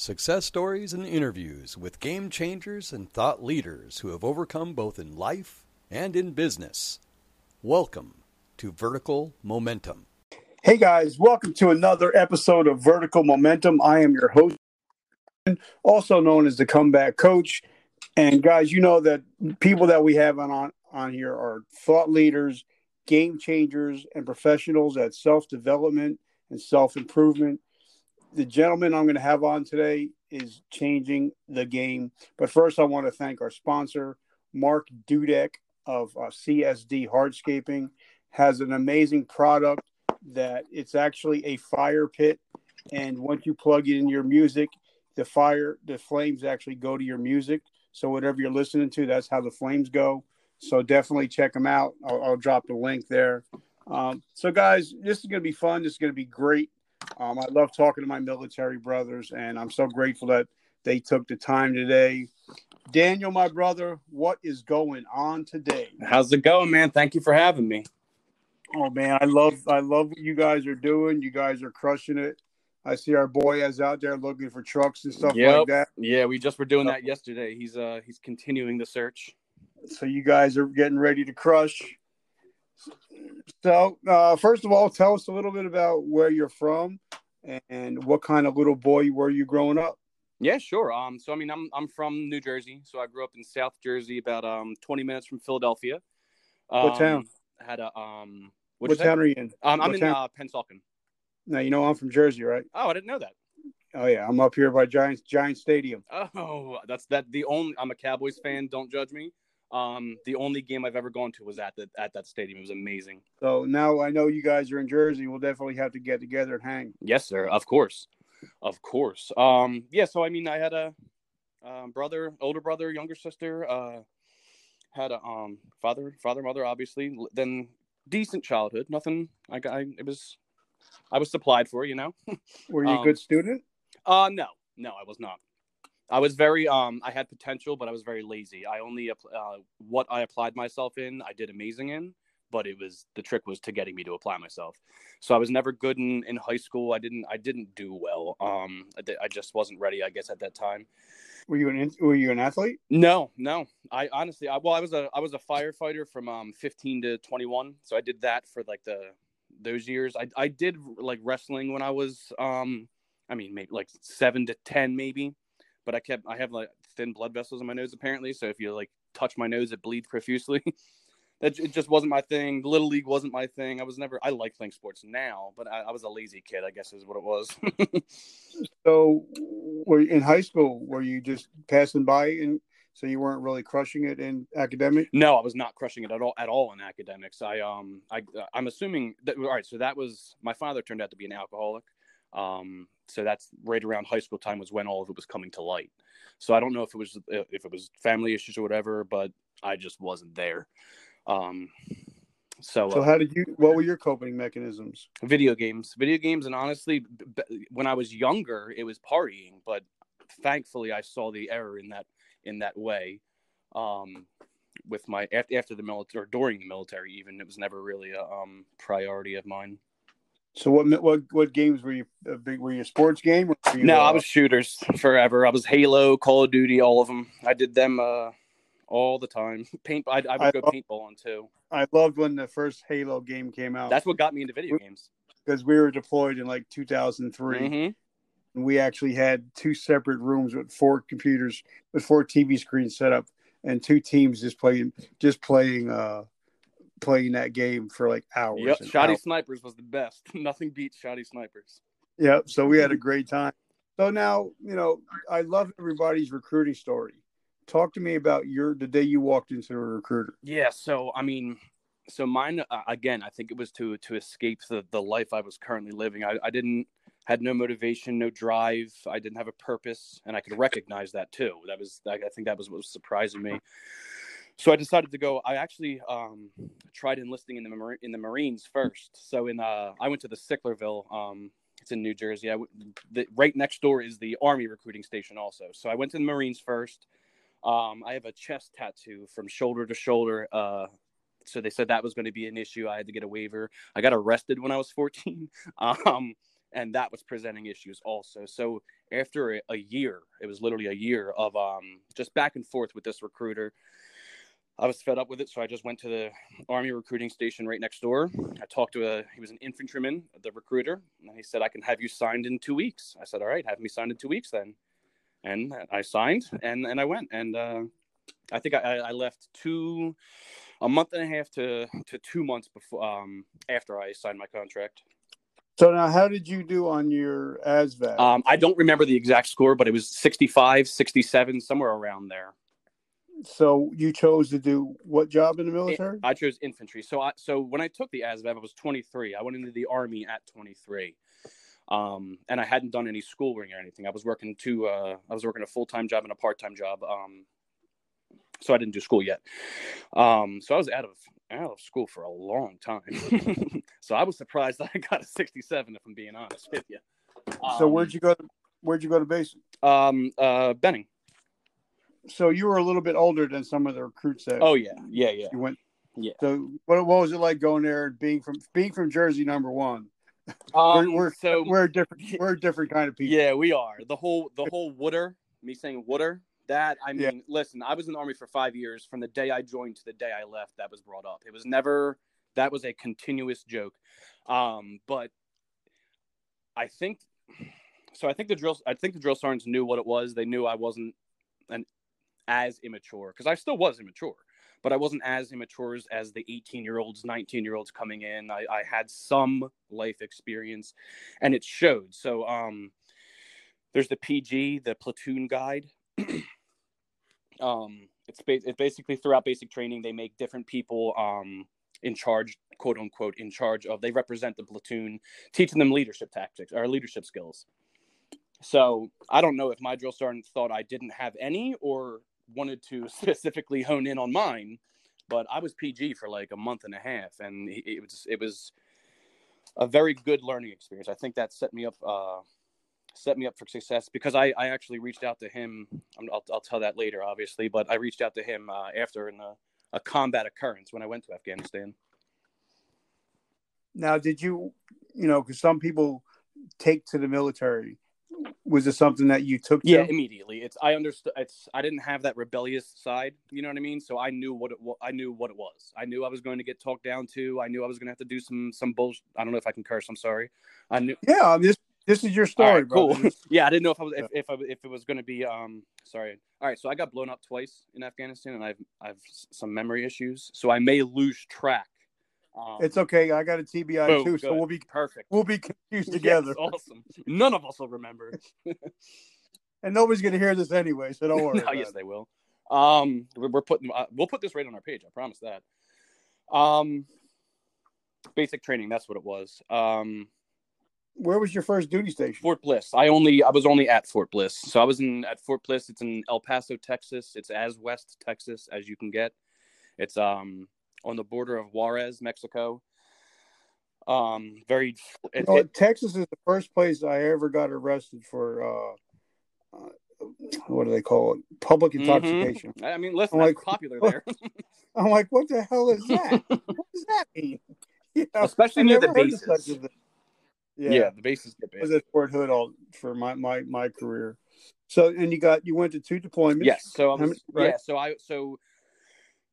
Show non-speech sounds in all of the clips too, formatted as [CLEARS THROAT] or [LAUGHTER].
Success stories and interviews with game changers and thought leaders who have overcome both in life and in business. Welcome to Vertical Momentum. Hey guys, welcome to another episode of Vertical Momentum. I am your host, also known as the Comeback Coach. And guys, you know that people that we have on, on, here are thought leaders, game changers, and professionals at self development and self improvement the gentleman I'm going to have on today is changing the game. But first, I want to thank our sponsor, Mark Dudek of uh, CSD Hardscaping. Has an amazing product that it's actually a fire pit, and once you plug it in your music, the fire, the flames actually go to your music. So whatever you're listening to, that's how the flames go. So definitely check them out. I'll, I'll drop the link there. Um, so guys, this is going to be fun. This is going to be great. Um, I love talking to my military brothers, and I'm so grateful that they took the time today. Daniel, my brother, what is going on today? How's it going, man? Thank you for having me. Oh man, I love I love what you guys are doing. You guys are crushing it. I see our boy is out there looking for trucks and stuff yep. like that. Yeah, we just were doing that yesterday. He's uh he's continuing the search. So you guys are getting ready to crush. So, uh, first of all, tell us a little bit about where you're from and what kind of little boy were you growing up? Yeah, sure. Um, so I mean, I'm I'm from New Jersey, so I grew up in South Jersey, about um 20 minutes from Philadelphia. Um, what town? Had a um. What town are you in? Um, I'm what in uh, Pennsauken. Now you know I'm from Jersey, right? Oh, I didn't know that. Oh yeah, I'm up here by Giants Giant Stadium. Oh, that's that. The only I'm a Cowboys fan. Don't judge me. Um, the only game I've ever gone to was at the at that stadium. It was amazing. So now I know you guys are in Jersey. We'll definitely have to get together and hang. Yes, sir. Of course, of course. Um, yeah. So I mean, I had a um, brother, older brother, younger sister. Uh, had a um father, father, mother, obviously. Then decent childhood. Nothing. I got. I, it was. I was supplied for. You know. [LAUGHS] Were you a good um, student? Uh, no, no, I was not. I was very um I had potential, but I was very lazy. I only uh, what I applied myself in, I did amazing in, but it was the trick was to getting me to apply myself. So I was never good in, in high school. I didn't I didn't do well. Um, I, I just wasn't ready, I guess, at that time. Were you an were you an athlete? No, no. I honestly, I, well, I was a I was a firefighter from um 15 to 21. So I did that for like the those years. I I did like wrestling when I was um I mean maybe like seven to ten maybe but I kept I have like thin blood vessels in my nose apparently. So if you like touch my nose, it bleeds profusely. [LAUGHS] that it just wasn't my thing. Little league wasn't my thing. I was never. I like playing sports now, but I, I was a lazy kid. I guess is what it was. [LAUGHS] so, were in high school? Were you just passing by, and so you weren't really crushing it in academic? No, I was not crushing it at all. At all in academics. I um I I'm assuming that. All right, so that was my father turned out to be an alcoholic. Um, so that's right around high school time was when all of it was coming to light. So I don't know if it was if it was family issues or whatever, but I just wasn't there. Um, so, so how did you? What were your coping mechanisms? Video games, video games, and honestly, b- when I was younger, it was partying. But thankfully, I saw the error in that in that way. Um, with my after, after the military or during the military, even it was never really a um, priority of mine. So what what what games were you a big were you a sports game? You, no, uh, I was shooters forever. I was Halo, Call of Duty, all of them. I did them uh, all the time. [LAUGHS] Paint. I, I would I go love, paintballing too. I loved when the first Halo game came out. That's what got me into video games. Because we were deployed in like 2003. Mm-hmm. And we actually had two separate rooms with four computers with four TV screens set up and two teams just playing just playing uh playing that game for like hours. Yep, Shoddy hours. Snipers was the best. [LAUGHS] Nothing beats Shotty Snipers. Yep. So we had a [LAUGHS] great time. So now, you know, I love everybody's recruiting story. Talk to me about your the day you walked into a recruiter. Yeah. So I mean, so mine uh, again. I think it was to to escape the the life I was currently living. I, I didn't had no motivation, no drive. I didn't have a purpose, and I could recognize that too. That was I think that was what was surprising me so I decided to go. I actually um, tried enlisting in the Mar- in the Marines first. So in uh, I went to the Sicklerville. Um, it's in New Jersey. I w- the, right next door is the Army recruiting station also. So I went to the Marines first. Um, I have a chest tattoo from shoulder to shoulder. Uh, so they said that was going to be an issue. I had to get a waiver. I got arrested when I was 14. [LAUGHS] um, and that was presenting issues also. So after a, a year, it was literally a year of um, just back and forth with this recruiter. I was fed up with it, so I just went to the army recruiting station right next door. I talked to a he was an infantryman, the recruiter, and he said I can have you signed in two weeks. I said, all right, have me signed in two weeks then, and I signed and and I went and uh, I think I, I left two a month and a half to to two months before um after I signed my contract. So now, how did you do on your ASVAB? Um, I don't remember the exact score, but it was 65, 67, somewhere around there. So you chose to do what job in the military? I chose infantry. So I so when I took the ASVAB, I was 23. I went into the army at 23. Um, and I hadn't done any schooling or anything. I was working two uh, I was working a full-time job and a part-time job. Um, so I didn't do school yet. Um, so I was out of out of school for a long time. [LAUGHS] so I was surprised [LAUGHS] that I got a 67 if I'm being honest with you. so Um, where'd you go? To, where'd you go to basic? um uh Benning. So you were a little bit older than some of the recruits that Oh yeah. Yeah, yeah. you went. Yeah. So what, what was it like going there and being from being from Jersey? Number one, Um, we're, we're so we're a different we're a different kind of people. Yeah, we are. The whole the whole wooder, me saying wooder, that I mean, Yeah. listen, I was in the army for 5 years from the day I joined to the day I left that was brought up. It was never that was a continuous joke. Um, but I think so I think the drill I think the drill sergeants knew what it was. They knew I wasn't as immature because I still was immature, but I wasn't as immature as, the 18 year olds, 19 year olds coming in. I, I had some life experience and it showed. So um there's the PG, the platoon guide. [CLEARS THROAT] um, it's ba- it's basically throughout basic training they make different people um in charge, quote unquote, in charge of. They represent the platoon, teaching them leadership tactics or leadership skills. So I don't know if my drill sergeant thought I didn't have any or wanted to [LAUGHS] specifically hone in on mine, but I was PG for like a month and a half, and it was it was a very good learning experience. I think that set me up uh, set me up for success because I, I actually reached out to him. I'm- I'll, I'll tell that later, obviously, but I reached out to him uh, after in a, a combat occurrence when I went to Afghanistan. Now, did you, you know, because some people take to the military. Was it something that you took? Yeah, to? immediately. It's I understood. It's I didn't have that rebellious side. You know what I mean? So I knew what it. I knew what it was. I knew I was going to get talked down to. I knew I was going to have to do some some bullshit. I don't know if I can curse. I'm sorry. I knew. yeah. This this is your story, right, cool. [LAUGHS] yeah, I didn't know if I was if if, I, if it was going to be um sorry. All right, so I got blown up twice in Afghanistan, and I've I've some memory issues, so I may lose track. Um, It's okay. I got a TBI boom, too, so we'll be perfect we'll be confused [LAUGHS] Yes, together, awesome. None of us will remember. [LAUGHS] and nobody's gonna hear this anyway, so don't worry. [LAUGHS] no, yes, it. they will. Um, we're, we're putting uh, we'll put this right on our page. I promise that. Um, basic training. That's what it was. Um, Where was your first duty station? Fort Bliss. I only I was only at Fort Bliss. So I was in at Fort Bliss. It's in El Paso, Texas. It's as west Texas as you can get. It's um on the border of Juarez, Mexico. Um, very. You know, it- Texas is the first place I ever got arrested for. uh, uh what do they call it? Public Mhm. intoxication. I mean, listen, I'm that's like- popular there, [LAUGHS] I'm like, what the hell is that? [LAUGHS] what does that mean? [LAUGHS] You know, especially I near the never heard of such bases. Yeah. Yeah, the bases get I was at Fort Hood all for my my my career. So, and you got you went to two deployments. Yes. So I'm, right. Yeah. So I so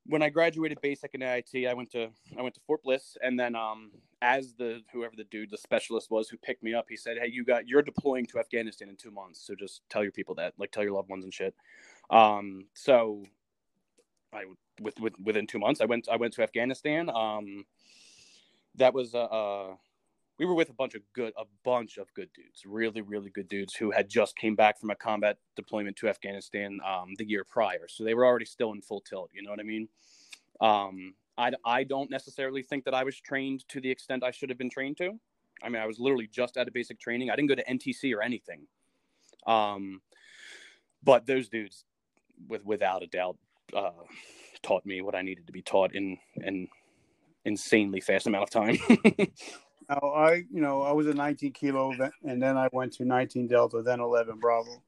when I graduated basic in AIT, I went to I went to Fort Bliss, and then um as the whoever the dude the specialist was who picked me up, he said, "Hey, you got you're deploying to Afghanistan in two months, so just tell your people that, like, tell your loved ones and shit." Um. So I with, with within two months, I went I went to Afghanistan. Um. That was uh. uh we were with a bunch of good a bunch of good dudes really really good dudes who had just came back from a combat deployment to afghanistan um, the year prior. So they were already still in full tilt you know what i mean? Um, I, I don't necessarily think that i was trained to the extent i should have been trained to. I mean i was literally just out of basic training. I didn't go to ntc or anything. Um, but those dudes with without a doubt uh, taught me what i needed to be taught in an insanely fast amount of time [LAUGHS] I you know I was a 19 kilo, and then I went to 19 Delta, then 11 Bravo.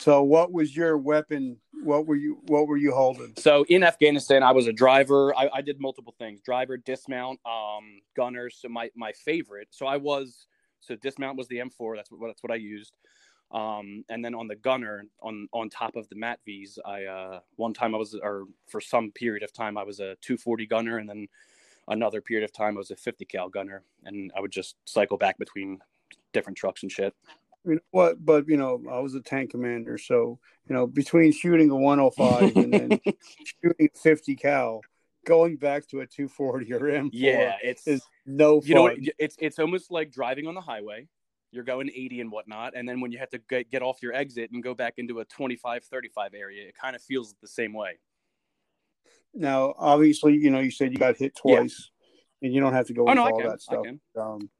So, what was your weapon? What were you What were you holding? So in Afghanistan, I was a driver. I, I did multiple things: driver, dismount, um, gunner. So my my favorite. So I was So dismount was the M4. That's what that's what I used. Um, and then on the gunner, on on top of the MATVs, I uh, one time I was, or for some period of time, I was a 240 gunner, and then another period of time I was a 50 cal gunner, and I would just cycle back between different trucks and shit. You know what? But you know, I was a tank commander, so you know, between shooting a 105 and then [LAUGHS] shooting 50 cal, going back to a 240 or M4, yeah, it's is no fun. you know what, it's it's almost like driving on the highway. You're going 80 and whatnot, and then when you have to get, get off your exit and go back into a 25, 35 area, it kind of feels the same way. Now, obviously, you know, you said you got hit twice, yeah. and you don't have to go oh, into no, all can. that stuff. Um,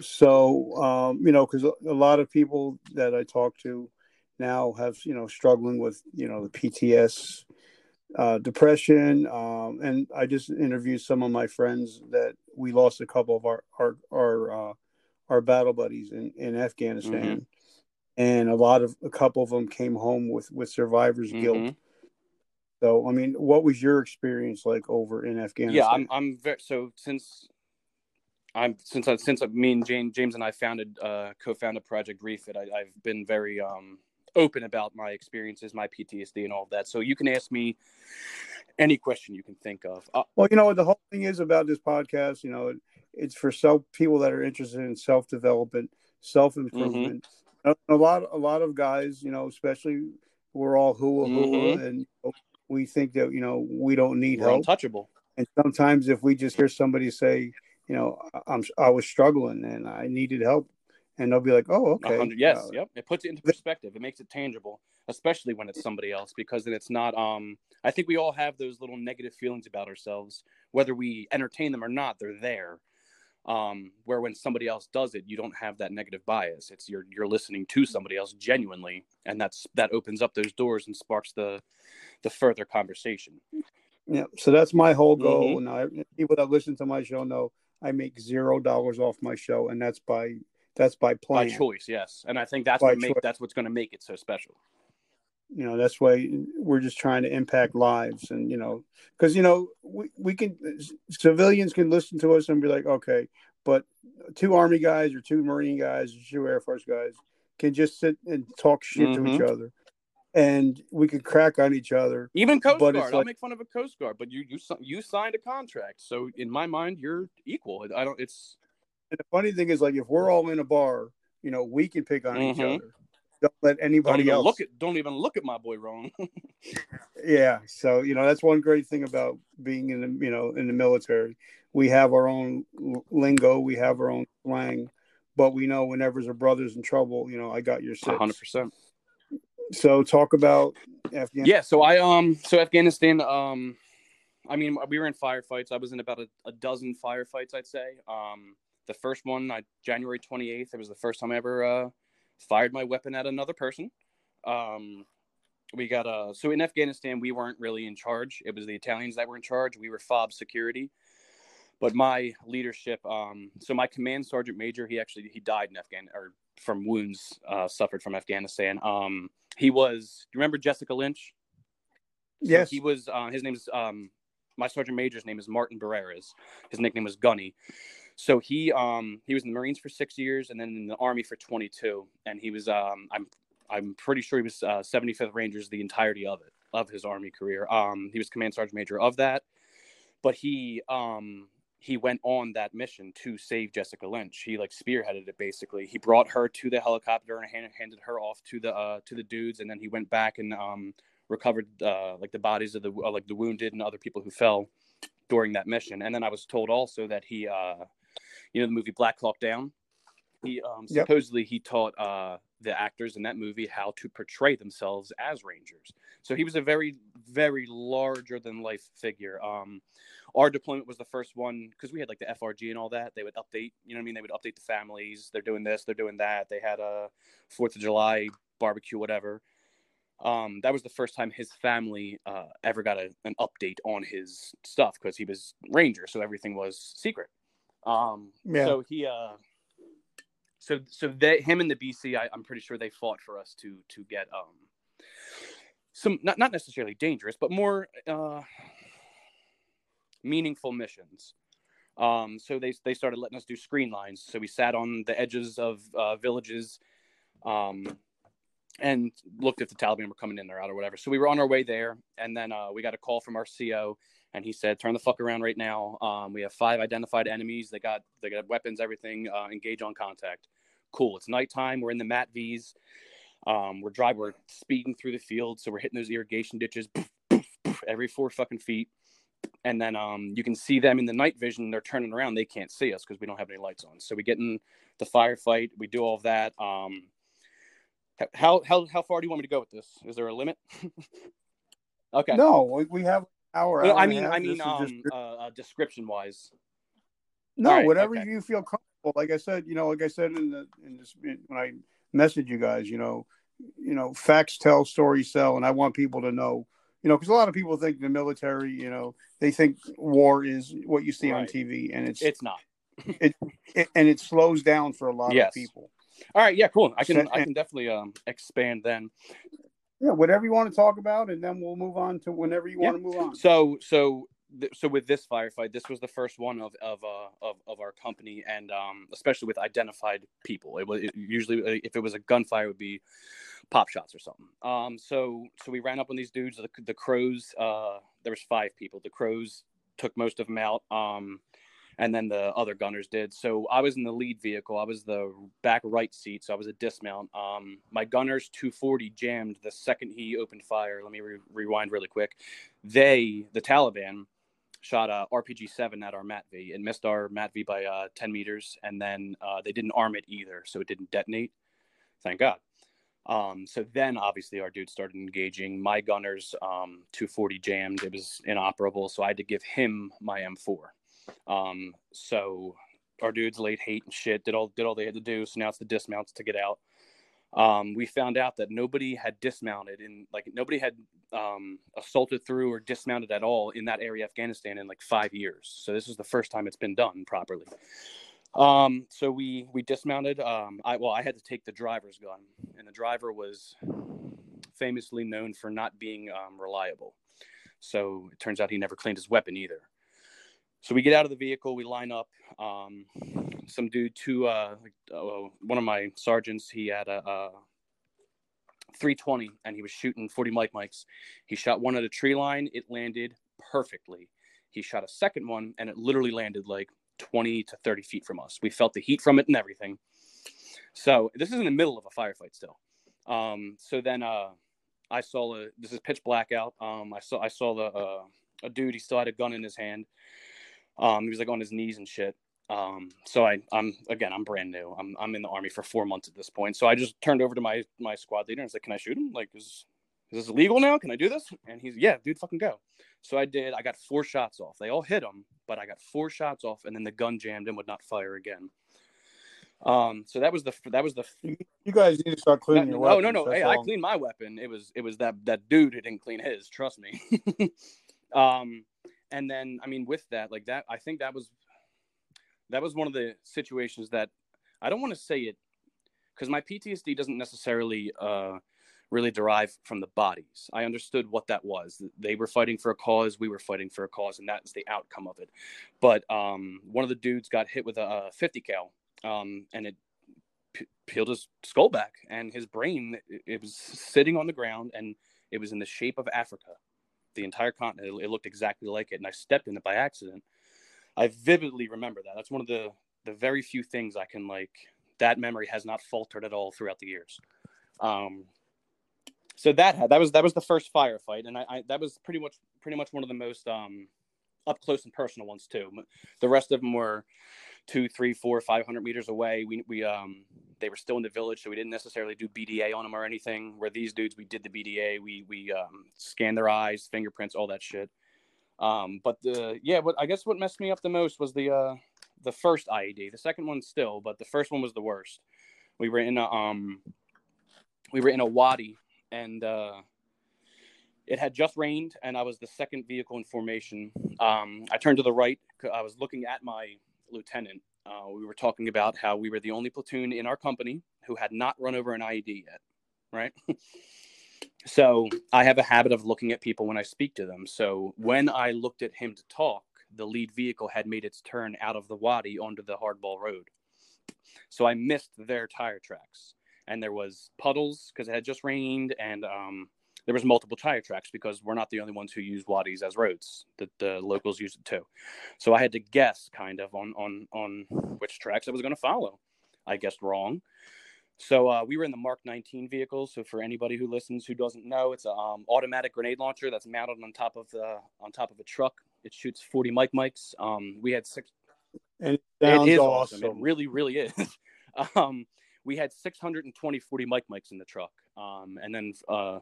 so, um, you know, because a lot of people that I talk to now have, you know, struggling with, you know, the PTS, uh, depression, um, and I just interviewed some of my friends that we lost a couple of our our our uh, our battle buddies in in Afghanistan. Mm-hmm. And a lot of a couple of them came home with with survivor's mm-hmm. guilt so, I mean, what was your experience like over in Afghanistan? Yeah, I'm, I'm very so since I'm since I since me and Jane, James and I founded uh, co-founded Project Refit, I, I've been very um, open about my experiences, my PTSD, and all of that. So you can ask me any question you can think of. Uh, well, you know what the whole thing is about this podcast. You know, it, it's for self people that are interested in self development, self improvement. Mm-hmm. A, a, lot, a lot of guys, you know, especially we're all hoo hoo mm-hmm. and we think that you know we don't need We're help. Untouchable. And sometimes if we just hear somebody say, you know, I'm I was struggling and I needed help, and they'll be like, oh, okay, yes, uh, yep. It puts it into perspective. It makes it tangible, especially when it's somebody else, because then it's not. Um, I think we all have those little negative feelings about ourselves, whether we entertain them or not. They're there. Um, where when somebody else does it, you don't have that negative bias. It's you're you're listening to somebody else genuinely, and that's that opens up those doors and sparks the the further conversation. Yeah, so that's my whole goal. Mm-hmm. Now, people that listen to my show know I make zero dollars off my show, and that's by that's by plan. By choice, yes. And I think that's by what make choice. that's what's going to make it so special. You know, that's why we're just trying to impact lives, and you know, because you know we we can civilians can listen to us and be like, okay, but two army guys or two marine guys or two air force guys can just sit and talk shit mm-hmm. to each mm-hmm. other and we could crack on each other. Even Coast Guard, like, I'll make fun of a Coast Guard, but you you you signed a contract, so in my mind, you're equal. I don't. It's. And the funny thing is, like, if we're all in a bar, you know, we can pick on mm-hmm. each other. Don't let anybody don't else look at. Don't even look at my boy wrong. [LAUGHS] yeah, so you know that's one great thing about being in the you know in the military. We have our own lingo, we have our own slang, but we know whenever a brother's in trouble, you know, I got your six. Hundred percent. So talk about Afghanistan. Yeah, so I um so Afghanistan um I mean we were in firefights. I was in about a, a dozen firefights, I'd say. Um the first one, I, January 28th, it was the first time I ever uh, fired my weapon at another person. Um we got uh so in Afghanistan we weren't really in charge. It was the Italians that were in charge. We were FOB security. But my leadership, um, so my command sergeant major, he actually he died in Afghan or from wounds uh, suffered from Afghanistan. Um, he was. Do you remember Jessica Lynch? So yes. He was. Uh, his name is. Um, my sergeant major's name is Martin Barreras. His nickname was Gunny. So he um he was in the Marines for six years and then in the Army for 22. And he was um I'm I'm pretty sure he was uh, 75th Rangers the entirety of it of his Army career. Um he was command sergeant major of that, but he um he went on that mission to save Jessica Lynch. He like spearheaded it basically. He brought her to the helicopter and hand, handed her off to the uh, to the dudes, and then he went back and um, recovered uh, like the bodies of the uh, like the wounded and other people who fell during that mission. And then I was told also that he, uh, you know, the movie Black Hawk Down. He um, supposedly he taught uh, the actors in that movie how to portray themselves as rangers. So he was a very, very larger than life figure. Um, our deployment was the first one because we had like the FRG and all that. They would update, you know what I mean? They would update the families. They're doing this, they're doing that. They had a Fourth of July barbecue, whatever. Um, that was the first time his family uh, ever got a, an update on his stuff because he was Ranger, so everything was secret. Um, yeah. So he, uh, so so that him and the BC, I, I'm pretty sure they fought for us to to get um, some not not necessarily dangerous, but more uh, meaningful missions. Um, so they they started letting us do screen lines. So we sat on the edges of uh, villages, um, and looked if the Taliban were coming in or out or whatever. So we were on our way there, and then uh, we got a call from our CO, and he said, "Turn the fuck around right now. Um, we have five identified enemies. They got they got weapons, everything. Uh, engage on contact. Cool. It's nighttime. We're in the MATVs. Um, we're driving. We're speeding through the field, so we're hitting those irrigation ditches every four fucking feet." and then um, you can see them in the night vision. They're turning around. They can't see us because we don't have any lights on. So we get in the firefight. We do all of that. Um, how how how far do you want me to go with this? Is there a limit? [LAUGHS] okay. No, we have hour. Hour I mean, and a half. I mean, um, just- uh, uh, description wise. no, right, whatever okay. you feel comfortable. Like I said, you know, like I said in the in this when I message you guys, you know, you know, facts tell, stories sell, and I want people to know, you know, because a lot of people think the military, you know, they think war is what you see on TV, and it's, It's not. [LAUGHS] it, and it slows down for a lot Yes. of people. All right. Yeah. Cool. I can I can definitely um expand then. Yeah, whatever you want to talk about, and then we'll move on to whenever you Yeah. want to move on. So so th- so with this firefight, this was the first one of of uh, of, of our company, and um, especially with identified people. It was it, usually uh, if it was a gunfire, it would be pop shots or something. Um, so so we ran up on these dudes. The, the CROWS. Uh, there was five people. The CROWS took most of them out. Um, and then the other gunners did. So I was in the lead vehicle. I was the back right seat, so I was a dismount. Um, my gunner's 240 jammed the second he opened fire. Let me re- rewind really quick. They, the Taliban, shot a RPG 7 at our MATV. It missed our MATV by uh, 10 meters, and then uh, they didn't arm it either, so it didn't detonate. Thank God. Um, so then obviously our dude started engaging. My gunner's um, 240 jammed. It was inoperable, so I had to give him my M4. Um, so our dudes laid hate and shit, did all did all they had to do. So now it's the dismounts to get out. Um, we found out that nobody had dismounted in like nobody had um, assaulted through or dismounted at all in that area Afghanistan in like five years. So this is the first time it's been done properly. Um, so we we dismounted. Um, I well, I had to take the driver's gun, and the driver was famously known for not being um, reliable. So it turns out he never cleaned his weapon either. So we get out of the vehicle, we line up. Um, some dude, two, uh, uh, one of my sergeants, he had a, a 320 and he was shooting 40 mike mikes. He shot one at a tree line, it landed perfectly. He shot a second one and it literally landed like 20 to 30 feet from us. We felt the heat from it and everything. So this is in the middle of a firefight still. Um, so then uh, I saw a, this is pitch black out. Um, I saw I saw the uh, a dude. He still had a gun in his hand. Um, he was like on his knees and shit. Um, so I, I'm again, I'm brand new. I'm, I'm in the army for four months at this point. So I just turned over to my, my squad leader and said, "Can I shoot him? Like, is, is this legal now? Can I do this?" And he's, "Yeah, dude, fucking go." So I did. I got four shots off. They all hit him, but I got four shots off, and then the gun jammed and would not fire again. Um, so that was the that was the You guys need to start cleaning your no, weapons. no, no. that's Hey, I cleaned my weapon. It was it was that that dude who didn't clean his. Trust me. [LAUGHS] um, and then I mean, with that, like that, I think that was that was one of the situations that I don't want to say it because my PTSD doesn't necessarily uh, really derive from the bodies. I understood what that was. They were fighting for a cause. We were fighting for a cause, and that's the outcome of it. But um, one of the dudes got hit with a, a 50 cal, um, and it peeled his skull back, and his brain it was sitting on the ground, and it was in the shape of Africa. The entire continent, it, it looked exactly like it, and I stepped in it by accident. I vividly remember that. That's one of the the very few things I can like. That memory has not faltered at all throughout the years. Um, so that that was that was the first firefight, and I, I that was pretty much pretty much one of the most um, up close and personal ones too. The rest of them were two, three, four, five hundred meters away. We we um they were still in the village, so we didn't necessarily do BDA on them or anything. Where these dudes, we did the BDA. We we um, scanned their eyes, fingerprints, all that shit. Um, but the yeah, what I guess what messed me up the most was the uh the first IED. The second one still, but the first one was the worst. We were in a um we were in a wadi and uh it had just rained and I was the second vehicle in formation. Um I turned to the right. I was looking at my lieutenant. Uh, we were talking about how we were the only platoon in our company who had not run over an IED yet, right? [LAUGHS] so I have a habit of looking at people when I speak to them. So when I looked at him to talk, the lead vehicle had made its turn out of the wadi onto the hardball road. So I missed their tire tracks, and there was puddles because it had just rained, and um, there was multiple tire tracks because we're not the only ones who use wadis as roads. The, the locals use it too. So I had to guess kind of on on on which tracks I was going to follow. I guessed wrong. So uh, we were in the Mark 19 vehicle. So for anybody who listens who doesn't know, it's an um, automatic grenade launcher that's mounted on top of the on top of a truck. It shoots 40 mike mikes. Um, we had six. And it sounds it is awesome. awesome. It really, really is. [LAUGHS] um, we had 620 40 mike mikes in the truck. Um, and then uh,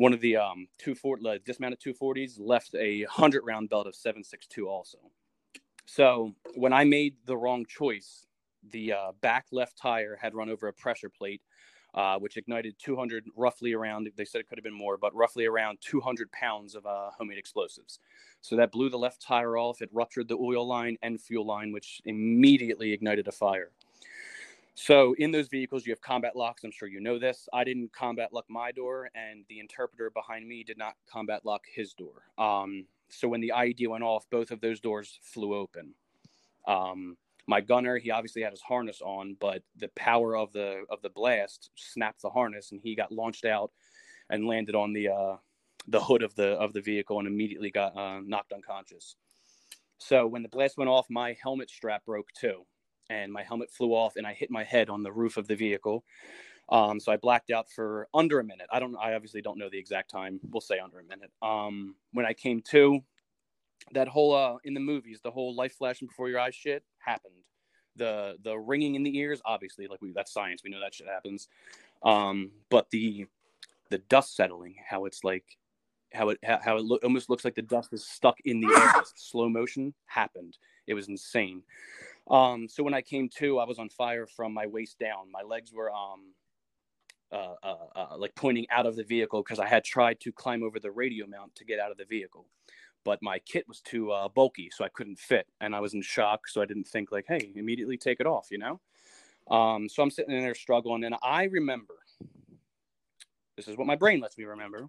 one of the um, two 240 uh, dismounted 240s left a 100 round belt of 762 also. So when I made the wrong choice, the uh, back left tire had run over a pressure plate, uh, which ignited 200, roughly around, they said it could have been more, but roughly around 200 pounds of uh, homemade explosives. So that blew the left tire off. It ruptured the oil line and fuel line, which immediately ignited a fire. So in those vehicles, you have combat locks. I'm sure you know this. I didn't combat lock my door, and the interpreter behind me did not combat lock his door. Um, so when the IED went off, both of those doors flew open. Um, my gunner, he obviously had his harness on, but the power of the of the blast snapped the harness, and he got launched out and landed on the uh, the hood of the of the vehicle and immediately got uh, knocked unconscious. So when the blast went off, my helmet strap broke too and my helmet flew off and I hit my head on the roof of the vehicle. Um, so I blacked out for under a minute. I don't. I obviously don't know the exact time. We'll say under a minute. Um, when I came to, that whole uh, in the movies, the whole life flashing before your eyes shit happened. The the ringing in the ears, obviously, like we that's science. We know that shit happens. Um, but the the dust settling, how it's like, how it how it lo- almost looks like the dust is stuck in the air, [LAUGHS] slow motion happened. It was insane. Um, so when I came to, I was on fire from my waist down. My legs were um, uh, uh, uh, like pointing out of the vehicle because I had tried to climb over the radio mount to get out of the vehicle, but my kit was too uh, bulky, so I couldn't fit, and I was in shock. So I didn't think like, hey, immediately take it off, you know. Um, so I'm sitting in there struggling, and I remember. This is what my brain lets me remember.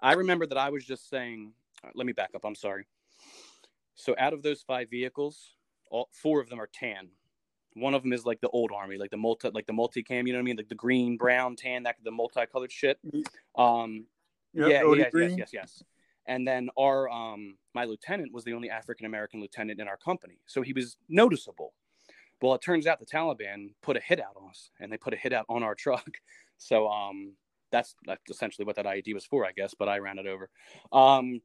I remember that I was just saying. uh, let me back up. I'm sorry. So out of those five vehicles, all four of them are tan. One of them is like the old army, like the multi, like the multi-cam. You know what I mean? Like the green, brown, tan, that the multicolored shit. Um, Yep, yeah, yes, yes, yes, yes. And then our um, my lieutenant was the only African American lieutenant in our company, so he was noticeable. Well, it turns out the Taliban put a hit out on us, and they put a hit out on our [LAUGHS] truck. So um, that's that's essentially what that IED was for, I guess. But I ran it over. Um,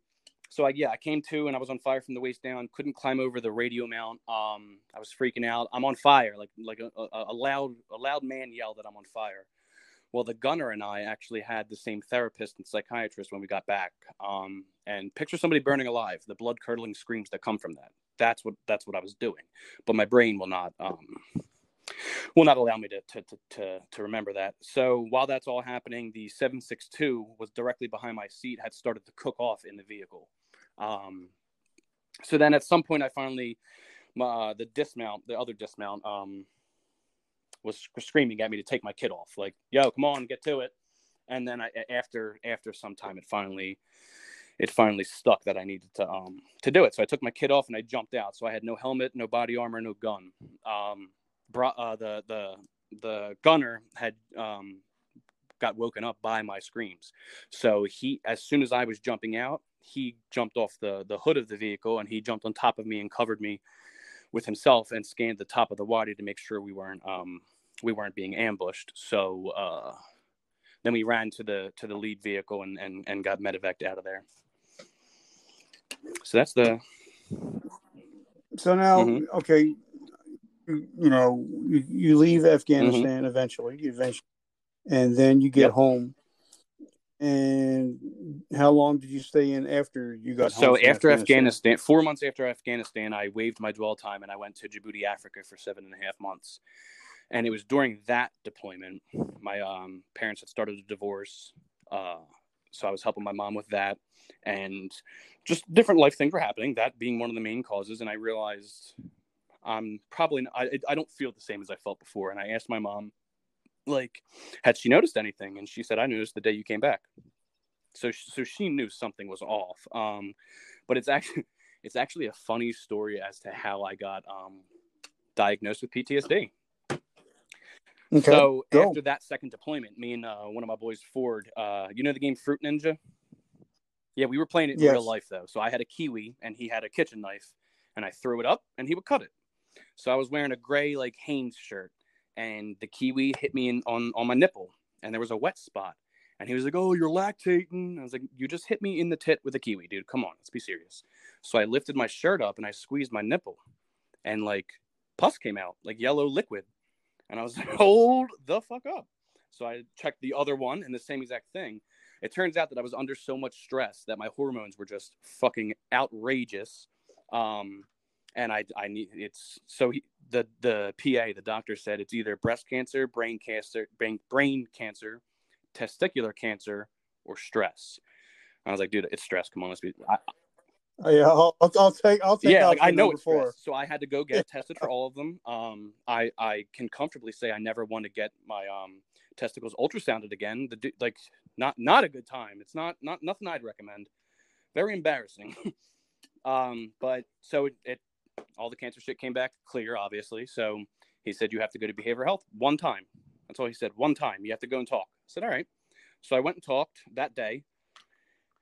so I, yeah, I came to and I was on fire from the waist down. Couldn't climb over the radio mount. Um, I was freaking out. I'm on fire, like like a, a, a loud a loud man yelled that I'm on fire. Well, the gunner and I actually had the same therapist and psychiatrist when we got back. Um, and picture somebody burning alive, the blood curdling screams that come from that. That's what that's what I was doing. But my brain will not um, will not allow me to, to to to to remember that. So while that's all happening, the 762 was directly behind my seat, had started to cook off in the vehicle. Um, so then at some point, I finally uh, the dismount, the other dismount, um, was screaming at me to take my kid off, like, "Yo, come on, get to it." And then I, after after some time, it finally it finally stuck that I needed to um to do it. So I took my kid off and I jumped out. So I had no helmet, no body armor, no gun. Um, brought uh, the the the gunner had um got woken up by my screams. So he, as soon as I was jumping out, he jumped off the the hood of the vehicle and he jumped on top of me and covered me with himself and scanned the top of the wadi to make sure we weren't um we weren't being ambushed. So uh, then we ran to the to the lead vehicle and and, and got medevaced out of there. So that's the So now, Mhm. okay, you, you know, you, you leave Mm-hmm. Afghanistan eventually, eventually, and then you get Yep. home. And how long did you stay in after you got so after Afghanistan. four months after Afghanistan, I waived my dwell time and I went to Djibouti, Africa for seven and a half months. And it was during that deployment, my um, parents had started a divorce. Uh, so I was helping my mom with that. And just different life things were happening, that being one of the main causes. And I realized I'm probably, I, I don't feel the same as I felt before. And I asked my mom, like, had she noticed anything? And she said, I noticed the day you came back. So, so she knew something was off. Um, but it's actually [LAUGHS] It's actually a funny story as to how I got um, diagnosed with PTSD. Okay. So go. after that second deployment, me and uh, one of my boys, Ford, uh, you know the game Fruit Ninja? Yeah, we were playing it in Yes. real life though. So I had a kiwi and he had a kitchen knife, and I threw it up and he would cut it. So I was wearing a gray like Hanes shirt, and the kiwi hit me in on on my nipple, and there was a wet spot. And he was like, "Oh, you're lactating." I was like, "You just hit me in the tit with a kiwi, dude. Come on, let's be serious." So I lifted my shirt up and I squeezed my nipple, and like pus came out, like yellow liquid. And I was like, [LAUGHS] hold the fuck up. So I checked the other one and the same exact thing. It turns out that I was under so much stress that my hormones were just fucking outrageous. Um, and I, I need it's so he, the the PA, the doctor said it's either breast cancer, brain cancer, brain brain cancer, testicular cancer, or stress. I was like, dude, it's stress. Come on, let's be. I, Oh, yeah, I'll, I'll, I'll take. I'll take. yeah, like I know it's four. stress. So I had to go get tested for all of them. Um, I I can comfortably say I never want to get my um testicles ultrasounded again. The like not not a good time. It's not not nothing I'd recommend. Very embarrassing. [LAUGHS] um, but so it, it all the cancer shit came back clear, obviously. So he said you have to go to behavioral health one time. That's all he said. One time you have to go and talk. I said all right. So I went and talked that day,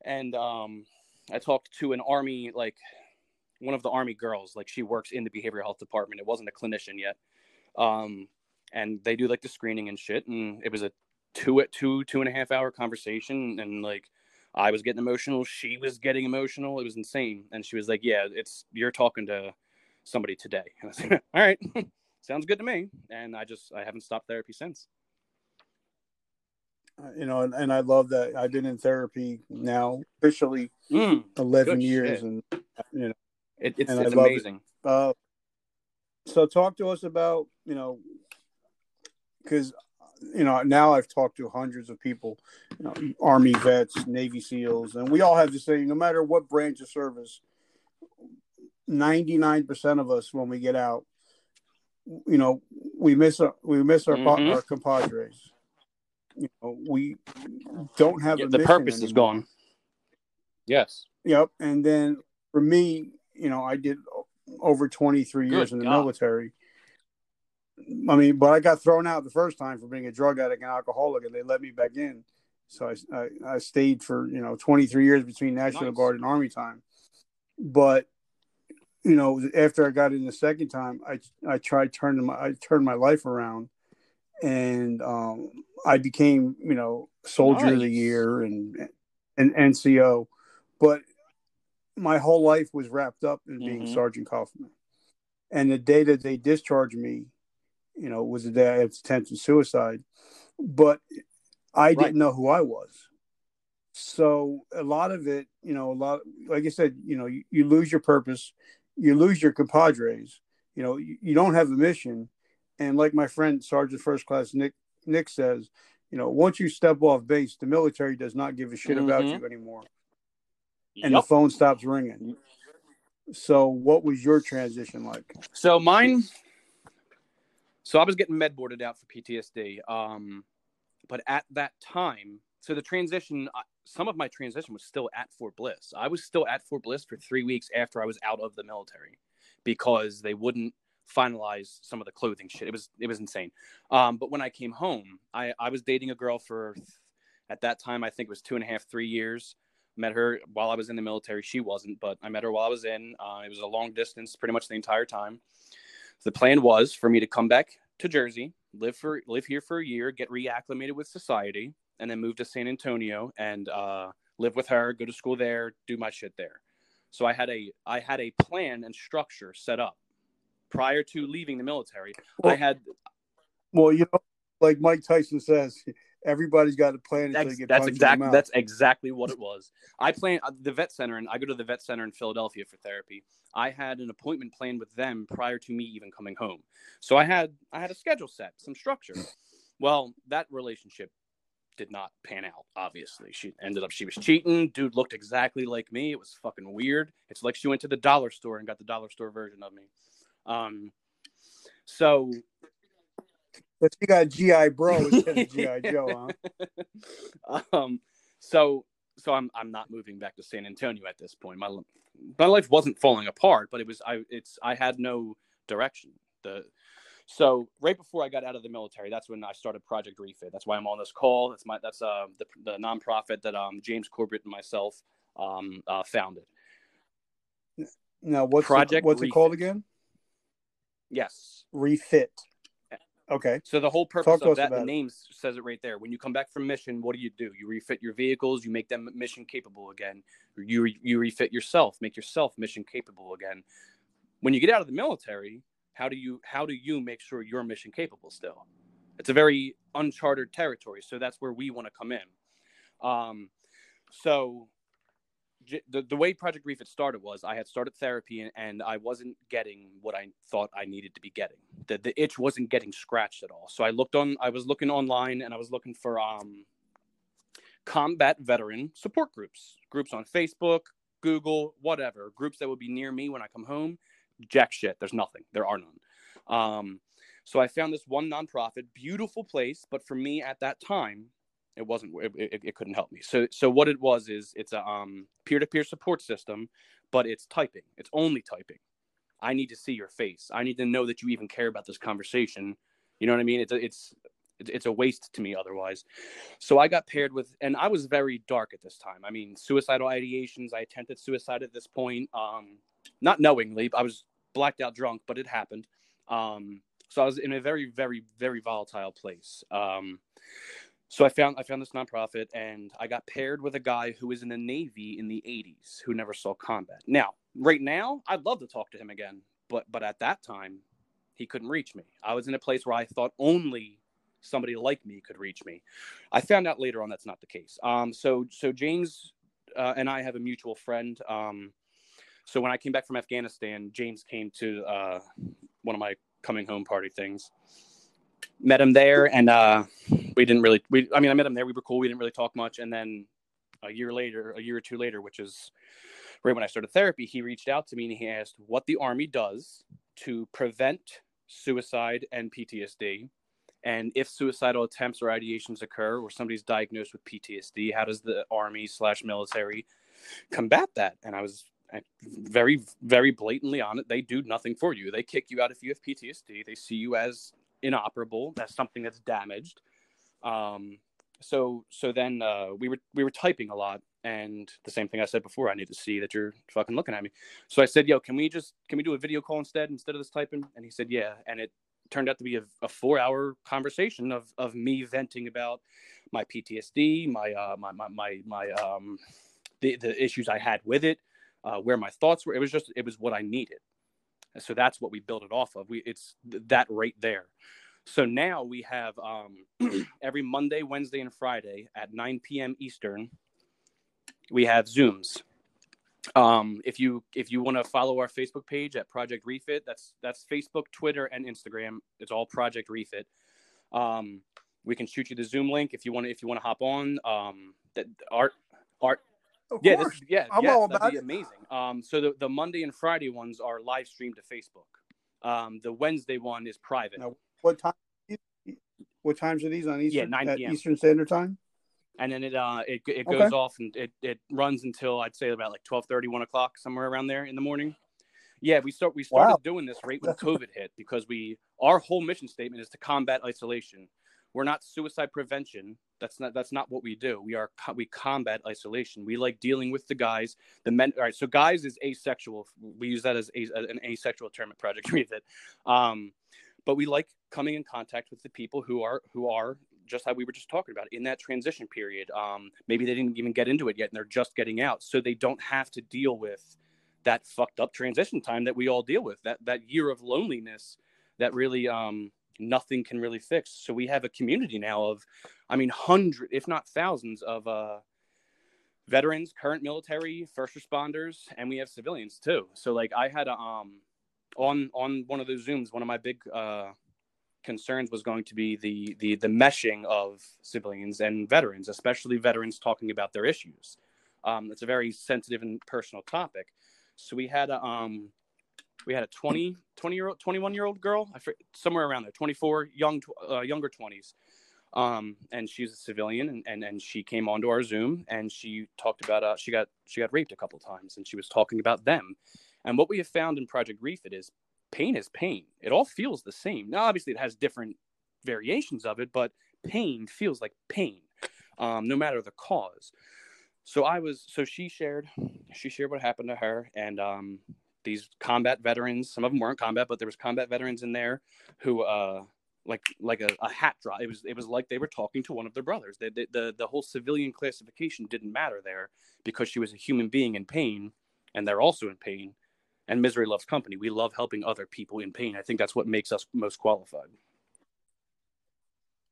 and um, I talked to an army like one of the army girls like she works in the behavioral health department it wasn't a clinician yet um and they do like the screening and shit and it was a two at two two and a half hour conversation and like i was getting emotional she was getting emotional it was insane and she was like yeah it's you're talking to somebody today [LAUGHS] and i like all right [LAUGHS] sounds good to me and i just i haven't stopped therapy since Uh, You know, and, and I love that I've been in therapy now officially Mm, eleven years, shit. and you know. it, it's, it's love it. amazing Uh, so talk to us about you know because you know now I've talked to hundreds of people, you know, Army vets, Navy SEALs, and we all have the same. No matter what branch of service, ninety nine percent of us when we get out, you know, we miss our we miss our Mhm. our compadres. You know, we don't have Yeah, a the purpose is gone yes Yep. And then for me, you know, I did over 23 years in the God. military. I mean, but I got thrown out the first time for being a drug addict and alcoholic, and they let me back in. So I, I, I stayed for, you know, 23 years between National Nice. Guard and Army time. But, you know, after I got in the second time, I, I tried turning my, I turned my life around and um, I became, you know, soldier of the year and, and NCO. But my whole life was wrapped up in being Mhm. Sergeant Kaufman. And the day that they discharged me, you know, was the day I had attempted suicide. But I Right. didn't know who I was. So a lot of it, you know, a lot, like I said, you know, you, you lose your purpose, you lose your compadres, you know, you, you don't have a mission. And like my friend Sergeant First Class Nick Nick says, you know, once you step off base, the military does not give a shit about Mhm. you anymore and Yup. the phone stops ringing. So, what was your transition like? So mine. So I was getting med boarded out for PTSD. Um, but at that time, so the transition, some of my transition was still at Fort Bliss. I was still at Fort Bliss for three weeks after I was out of the military because they wouldn't finalize some of the clothing shit. It was it was insane. Um, but when I came home, I I was dating a girl for at that time I think it was two and a half three years. Met her while I was in the military. She wasn't, but I met her while I was in. Uh, it was a long distance, pretty much the entire time. The plan was for me to come back to Jersey, live for live here for a year, get reacclimated with society, and then move to San Antonio and uh, live with her, go to school there, do my shit there. So I had a I had a plan and structure set up prior to leaving the military. Well- I had Well, you know, like Mike Tyson says, everybody's got a plan until that's, that's punched in the exactly that's exactly what it was. I plan uh, the vet center, and I go to the vet center in Philadelphia for therapy. I had an appointment planned with them prior to me even coming home, so I had I had a schedule set, some structure. Well, that relationship did not pan out. Obviously, she ended up she was cheating. Dude looked exactly like me. It was fucking weird. It's like she went to the dollar store and got the dollar store version of me. Um, so But you got GI Bro instead of GI Joe, huh? [LAUGHS] um, so so I'm I'm not moving back to San Antonio at this point. My my life wasn't falling apart, but it was I it's I had no direction. The so right before I got out of the military, that's when I started Project Refit. That's why I'm on this call. That's my that's uh the the nonprofit that um James Corbett and myself um uh, founded. Now, what's Project it, what's it called again? Yes. Refit. Okay. So the whole purpose Talk of that, the it. name says it right there. When you come back from mission, what do you do? You refit your vehicles, you make them mission capable again. You re- you refit yourself, make yourself mission capable again. When you get out of the military, how do you how do you make sure you're mission capable still? It's a very uncharted territory, so that's where we want to come in. Um, so j- the, the way Project Refit started was I had started therapy and, and I wasn't getting what I thought I needed to be getting. The, the itch wasn't getting scratched at all. So I looked on, I was looking online and I was looking for um, combat veteran support groups, groups on Facebook, Google, whatever, groups that would be near me when I come home. Jack shit. There's nothing. There are none. Um, so I found this one nonprofit, beautiful place, but for me at that time, it wasn't. It, it, it couldn't help me. So so what it was is it's a um, peer-to-peer support system, but it's typing. It's only typing. I need to see your face. I need to know that you even care about this conversation. You know what I mean? It's a, it's it's a waste to me otherwise. So I got paired with, and I was very dark at this time. I mean, suicidal ideations. I attempted suicide at this point, um, not knowingly. I was blacked out drunk, but it happened. Um, so I was in a very, very, very volatile place. Um, so I found I found this nonprofit, and I got paired with a guy who was in the Navy in the '80s, who never saw combat. Now, right now, I'd love to talk to him again, but but at that time, he couldn't reach me. I was in a place where I thought only somebody like me could reach me. I found out later on that's not the case. Um, so so James uh, and I have a mutual friend. Um, so when I came back from Afghanistan, James came to uh, one of my coming home party things. Met him there, and uh, we didn't really. We I mean, I met him there. We were cool. We didn't really talk much, and then a year later, a year or two later, which is right when I started therapy, he reached out to me and he asked what the Army does to prevent suicide and PTSD. And if suicidal attempts or ideations occur or somebody's diagnosed with PTSD, how does the Army slash military combat that? And I was very, very blatantly on it. They do nothing for you. They kick you out if you have PTSD. They see you as inoperable, as something that's damaged. Um, so, so then uh, we were we were typing a lot, and the same thing I said before. I need to see that you're fucking looking at me. So I said, "Yo, can we just can we do a video call instead instead of this typing?" And he said, "Yeah." And it turned out to be a, a four hour conversation of of me venting about my PTSD, my uh, my my my, my um, the the issues I had with it, uh, where my thoughts were. It was just it was what I needed. And so that's what we built it off of. We it's th- that right there. So now we have um, [CLEARS THROAT] every Monday, Wednesday, and Friday at 9 p.m. Eastern. We have Zooms. Um, if you if you want to follow our Facebook page at Project Refit, that's that's Facebook, Twitter, and Instagram. It's all Project Refit. Um, we can shoot you the Zoom link if you want if you want to hop on. Um, that art art Of yeah, course. this, yeah, I'm yes, all that'd about be it. amazing. Um, so the, the Monday and Friday ones are live streamed to Facebook. Um, the Wednesday one is private, No. What time? What times are these on Eastern? Yeah, 9 p.m. Eastern Standard Time. and then it uh it, it Okay. goes off and it, it runs until I'd say about like 12, 1 o'clock somewhere around there in the morning. Yeah, we start we started Wow. doing this right when COVID hit because we our whole mission statement is to combat isolation. We're not suicide prevention. That's not that's not what we do. We are we combat isolation. We like dealing with the guys, the men. All right, so guys is asexual. We use that as a, an asexual term at Project [LAUGHS] Refit. Um, but we like coming in contact with the people who are who are just how we were just talking about in that transition period. Um, maybe they didn't even get into it yet, and they're just getting out, so they don't have to deal with that fucked up transition time that we all deal with. That that year of loneliness that really um, nothing can really fix. So we have a community now of, I mean, hundred, if not thousands, of uh, veterans, current military, first responders, and we have civilians too. So like I had a um on on one of those zooms, one of my big uh concerns was going to be the the the meshing of civilians and veterans, especially veterans talking about their issues. Um, it's a very sensitive and personal topic. So we had a um we had a 20 20 year old 21 year old girl fr- somewhere around there 24 young uh, younger 20s Um, and she's a civilian, and, and and she came onto our Zoom and she talked about uh, she got she got raped a couple times, and she was talking about them. And what we have found in Project Refit is pain is pain. It all feels the same. Now, obviously, it has different variations of it, but pain feels like pain, um, no matter the cause. So I was so she shared she shared what happened to her, and um, these combat veterans. Some of them weren't combat, but there was combat veterans in there who, uh, like like a, a hat drop. It was it was like they were talking to one of their brothers. The, the the the whole civilian classification didn't matter there because she was a human being in pain, and they're also in pain. And misery loves company. We love helping other people in pain. I think that's what makes us most qualified.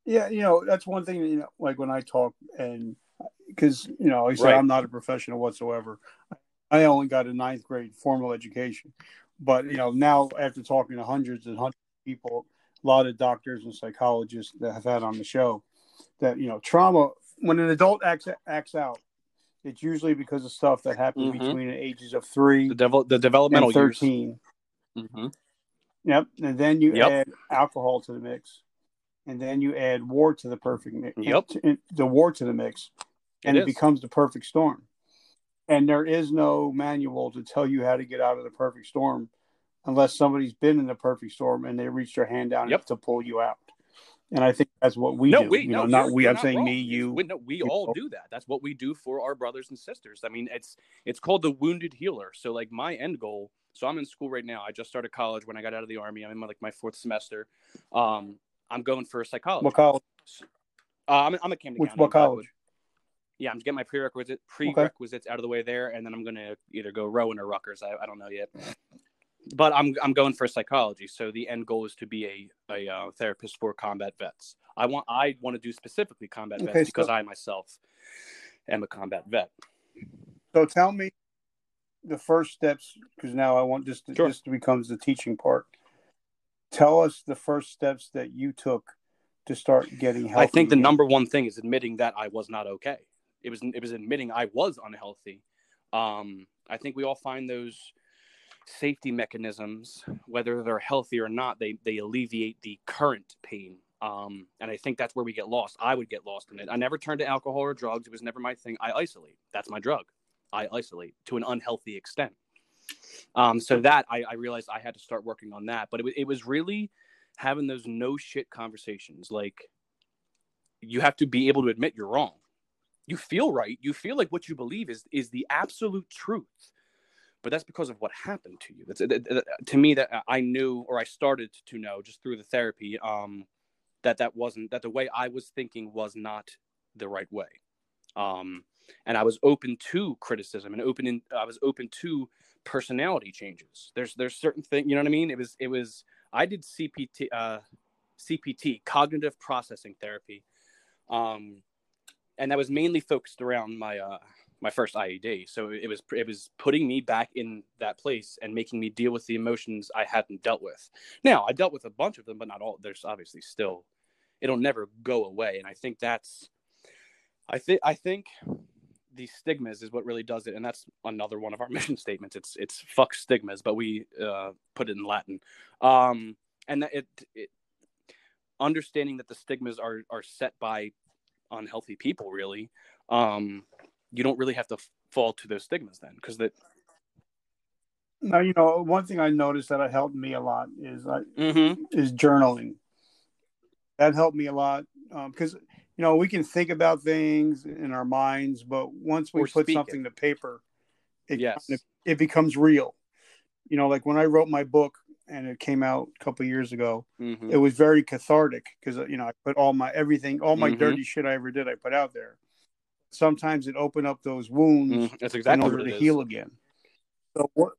Yeah, you know that's one thing. You know, like when I talk and because you know, like I said Right. I'm not a professional whatsoever. I only got a ninth grade formal education, but you know now after talking to hundreds and hundreds of people, a lot of doctors and psychologists that have had on the show, that you know trauma when an adult acts acts out, it's usually because of stuff that happened Mhm. between the ages of three The devil, the developmental and years. thirteen. hmm Yep, and then you Yep. add alcohol to the mix, and then you add war to the perfect mix. Yep. the war to the mix, and It it, becomes the perfect storm. And there is no manual to tell you how to get out of the perfect storm, unless somebody's been in the perfect storm and they reach their hand down Yep. to pull you out. And I think that's what we no, do. we you no, know, not we. I'm not saying wrong. me, you. We, no, we all know. do that. That's what we do for our brothers and sisters. I mean, it's it's called the wounded healer. So, like, my end goal. So, I'm in school right now. I just started college when I got out of the army. I'm in my, like my fourth semester. Um, I'm going for a psychology. What college? Uh, I'm, I'm at Camden Which County. what college? Yeah, I'm getting my prerequisite prerequisites out of the way there, and then I'm gonna either go Rowan or Rutgers. I, I don't know yet, but I'm I'm going for psychology. So the end goal is to be a a uh, therapist for combat vets. I want I want to do specifically combat Okay, vets because I myself am a combat vet. So tell me the first steps, because now I want this. To, Sure. This becomes the teaching part. Tell us the first steps that you took to start getting help. I think the number one thing is admitting that I was not okay. It was it was admitting I was unhealthy. Um, I think we all find those safety mechanisms, whether they're healthy or not, they they alleviate the current pain. Um, and I think that's where we get lost. I would get lost in it. I never turned to alcohol or drugs. It was never my thing. I isolate. That's my drug. I isolate to an unhealthy extent. Um, so that I, I realized I had to start working on that. But it, it was really having those no shit conversations. Like you have to be able to admit you're wrong. You feel right. You feel like what you believe is is the absolute truth. But that's because of what happened to you. That's uh, uh, to me that I knew or I started to know just through the therapy um, that that wasn't that the way I was thinking was not the right way. Um, and I was open to criticism and open in, I was open to personality changes. There's there's certain things, you know what I mean? It was it was I did CPT uh, CPT cognitive processing therapy, um, and that was mainly focused around my uh, my first IED. So it was it was putting me back in that place and making me deal with the emotions I hadn't dealt with. Now I dealt with a bunch of them, but not all. There's obviously still it'll never go away, and I think that's I think I think the stigmas is what really does it, and that's another one of our [LAUGHS] mission statements. It's it's fuck stigmas, but we uh, put it in Latin. Um, and it, it understanding that the stigmas are are set by unhealthy people really um you don't really have to f- fall to those stigmas then because that Now you know one thing I noticed that helped me a lot is I mm-hmm. is journaling. That helped me a lot because you know we can think about things in our minds, but once we Or put something to paper, it yes kind of- it becomes real. You know, like when I wrote my book and it came out a couple years ago, Mhm. it was very cathartic because you know I put all my everything, all my Mhm. dirty shit I ever did, I put out there. Sometimes it opened up those wounds Mm, that's in order to is. heal again. So what?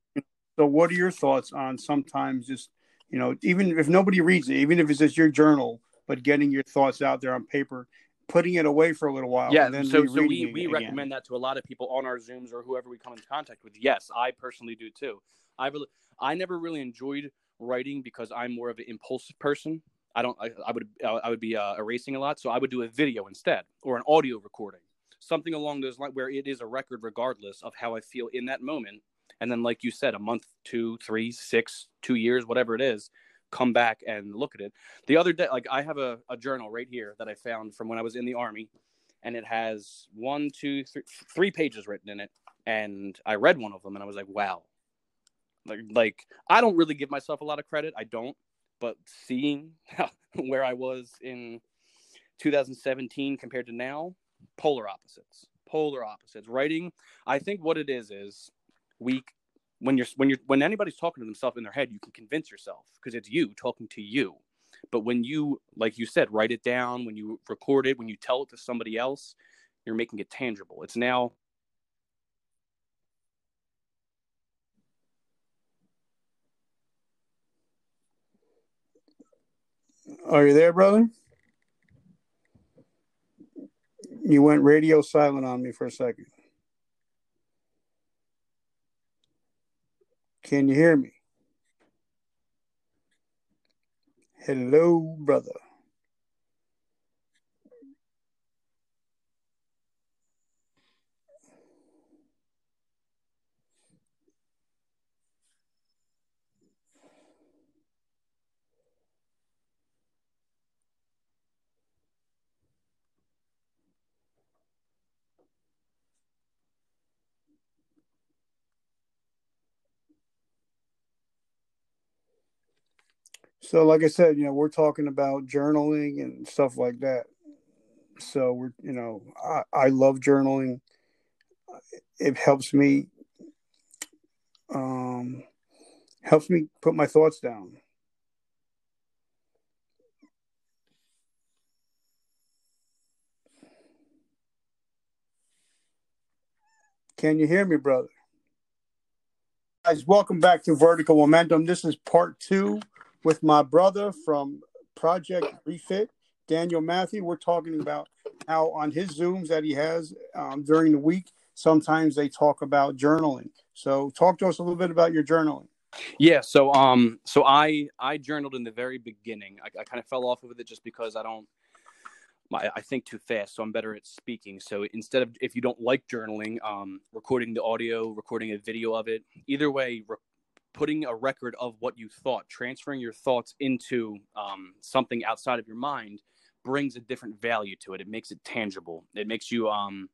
So what are your thoughts on sometimes just you know even if nobody reads it, even if it's just your journal, but getting your thoughts out there on paper, putting it away for a little while, yeah and then so, so we, we recommend that to a lot of people on our zooms or whoever we come in contact with. Yes i personally do too. I really i never really enjoyed writing because i'm more of an impulsive person. I don't i, I would i would be uh, erasing a lot so i would do a video instead or an audio recording. Something along those lines where it is a record regardless of how i feel in that moment. And then like you said a month two three six two years whatever it is come back and look at it. The other day, like I have a, a journal right here that I found from when I was in the army, and it has one, two, three, three pages written in it. And I read one of them, and I was like, wow. Like, like I don't really give myself a lot of credit. I don't, but seeing [LAUGHS] where I was in 2017 compared to now, polar opposites. Polar opposites. Writing, I think what it is is we when you're when you're when anybody's talking to themselves in their head, you can convince yourself because it's you talking to you. But when you, like you said, write it down, when you record it, when you tell it to somebody else, you're making it tangible. It's now Are you there, brother? You went radio silent on me for a second. Can you hear me? Hello, brother. So, like I said, you know, we're talking about journaling and stuff like that. So we're, you know, I, I love journaling. It helps me, um, helps me put my thoughts down. Can you hear me, brother? Guys, welcome back to Vertical Momentum. This is part two with my brother from Project Refit, Daniel Matthew. We're talking about how on his Zooms that he has um, during the week, sometimes they talk about journaling. So, talk to us a little bit about your journaling. Yeah, so um, so I I journaled in the very beginning. I, I kind of fell off of it just because I don't. I, I think too fast, so I'm better at speaking. So instead of if you don't like journaling, um, recording the audio, recording a video of it, either way, re- putting a record of what you thought, transferring your thoughts into um, something outside of your mind brings a different value to it. It makes it tangible. It makes you um,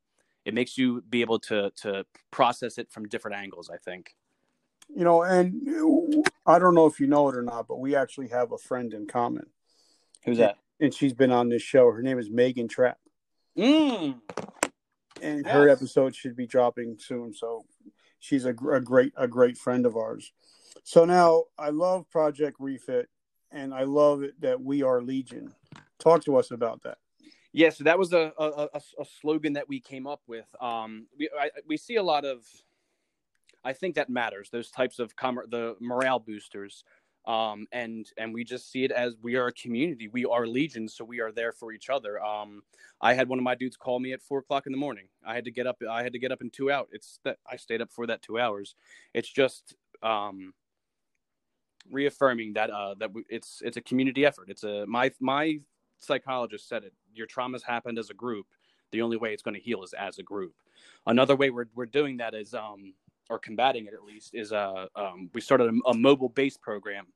it makes you be able to to process it from different angles. I think. You know, and I don't know if you know it or not, but we actually have a friend in common. Who's that? And she's been on this show. Her name is Megan Trapp. Mm. And yes. her episode should be dropping soon. So she's a, a great a great friend of ours. So now I love Project Refit, and I love it that we are Legion. Talk to us about that. Yeah, so that was a a, a, a slogan that we came up with. Um, we I, we see a lot of, I think that matters. Those types of com- the morale boosters, um, and and we just see it as we are a community. We are Legion, so we are there for each other. Um, I had one of my dudes call me at four o'clock in the morning. I had to get up. I had to get up in two out. It's that I stayed up for that two hours. It's just um, reaffirming that uh, that it's it's a community effort. It's a my my psychologist said it. Your traumas happened as a group. The only way it's going to heal is as a group. Another way we're we're doing that is um or combating it at least is uh um, we started a, a mobile base program.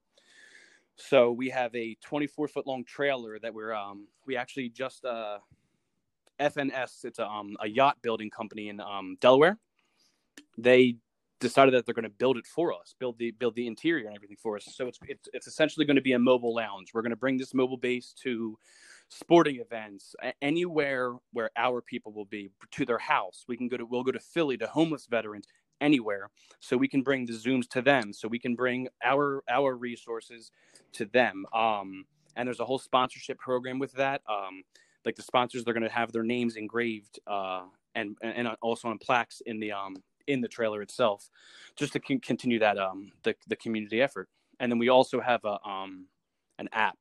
So we have a 24 foot long trailer that we're um we actually just uh FNS it's a um a yacht building company in um Delaware. They decided that they're going to build it for us, build the build the interior and everything for us. So it's it's, it's essentially going to be a mobile lounge. We're going to bring this mobile base to sporting events anywhere where our people will be to their house. We can go to we'll go to Philly to homeless veterans anywhere so we can bring the zooms to them so we can bring our our resources to them um and there's a whole sponsorship program with that um like the sponsors they're going to have their names engraved uh and and also on plaques in the um in the trailer itself, just to con- continue that um the the community effort. And then we also have a um an app.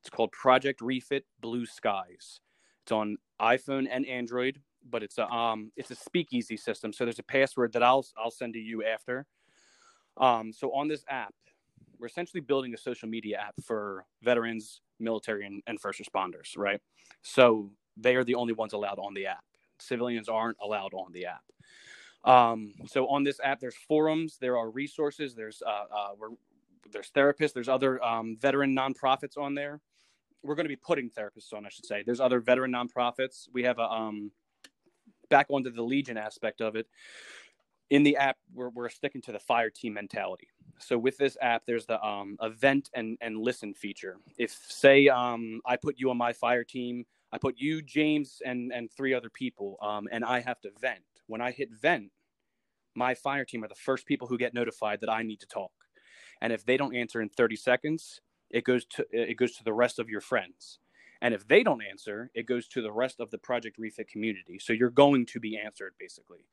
It's called Project Refit Blue Skies. It's on iPhone and Android, but it's a um it's a speakeasy system. So there's a password that I'll I'll send to you after. Um, so on this app, we're essentially building a social media app for veterans, military, and, and first responders, right? So they are the only ones allowed on the app. Civilians aren't allowed on the app. Um, so on this app, there's forums, there are resources, there's uh, uh, there's therapists, there's other um, veteran nonprofits on there. We're going to be putting therapists on, I should say. There's other veteran nonprofits. We have a um, back onto the Legion aspect of it. In the app, we're, we're sticking to the fire team mentality. So with this app, there's the um, event and, and listen feature. If say um, I put you on my fire team, I put you, James, and and three other people, um, and I have to vent. When I hit vent, my fire team are the first people who get notified that I need to talk. And if they don't answer in 30 seconds, it goes to it goes to the rest of your friends. And if they don't answer, it goes to the rest of the Project Refit community. So you're going to be answered basically.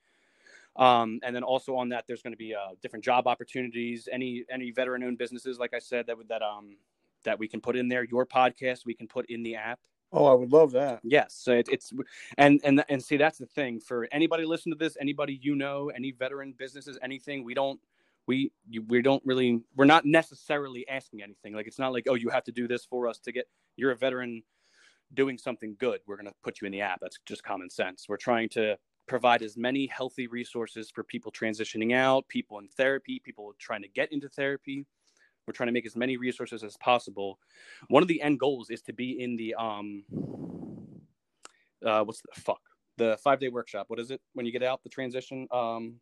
Um, and then also on that, there's going to be uh, different job opportunities. Any any veteran-owned businesses, like I said, that would that um that we can put in there. Your podcast, we can put in the app. Oh, I would love that. Yes, so it, it's and and and see that's the thing for anybody listen to this, anybody you know, any veteran businesses, anything. We don't we we don't really we're not necessarily asking anything. Like it's not like oh you have to do this for us to get you're a veteran doing something good. We're to put you in the app. That's just common sense. We're trying to provide as many healthy resources for people transitioning out, people in therapy, people trying to get into therapy we're trying to make as many resources as possible. One of the end goals is to be in the um, uh, what's the fuck the five day workshop. What is it when you get out the transition? Um,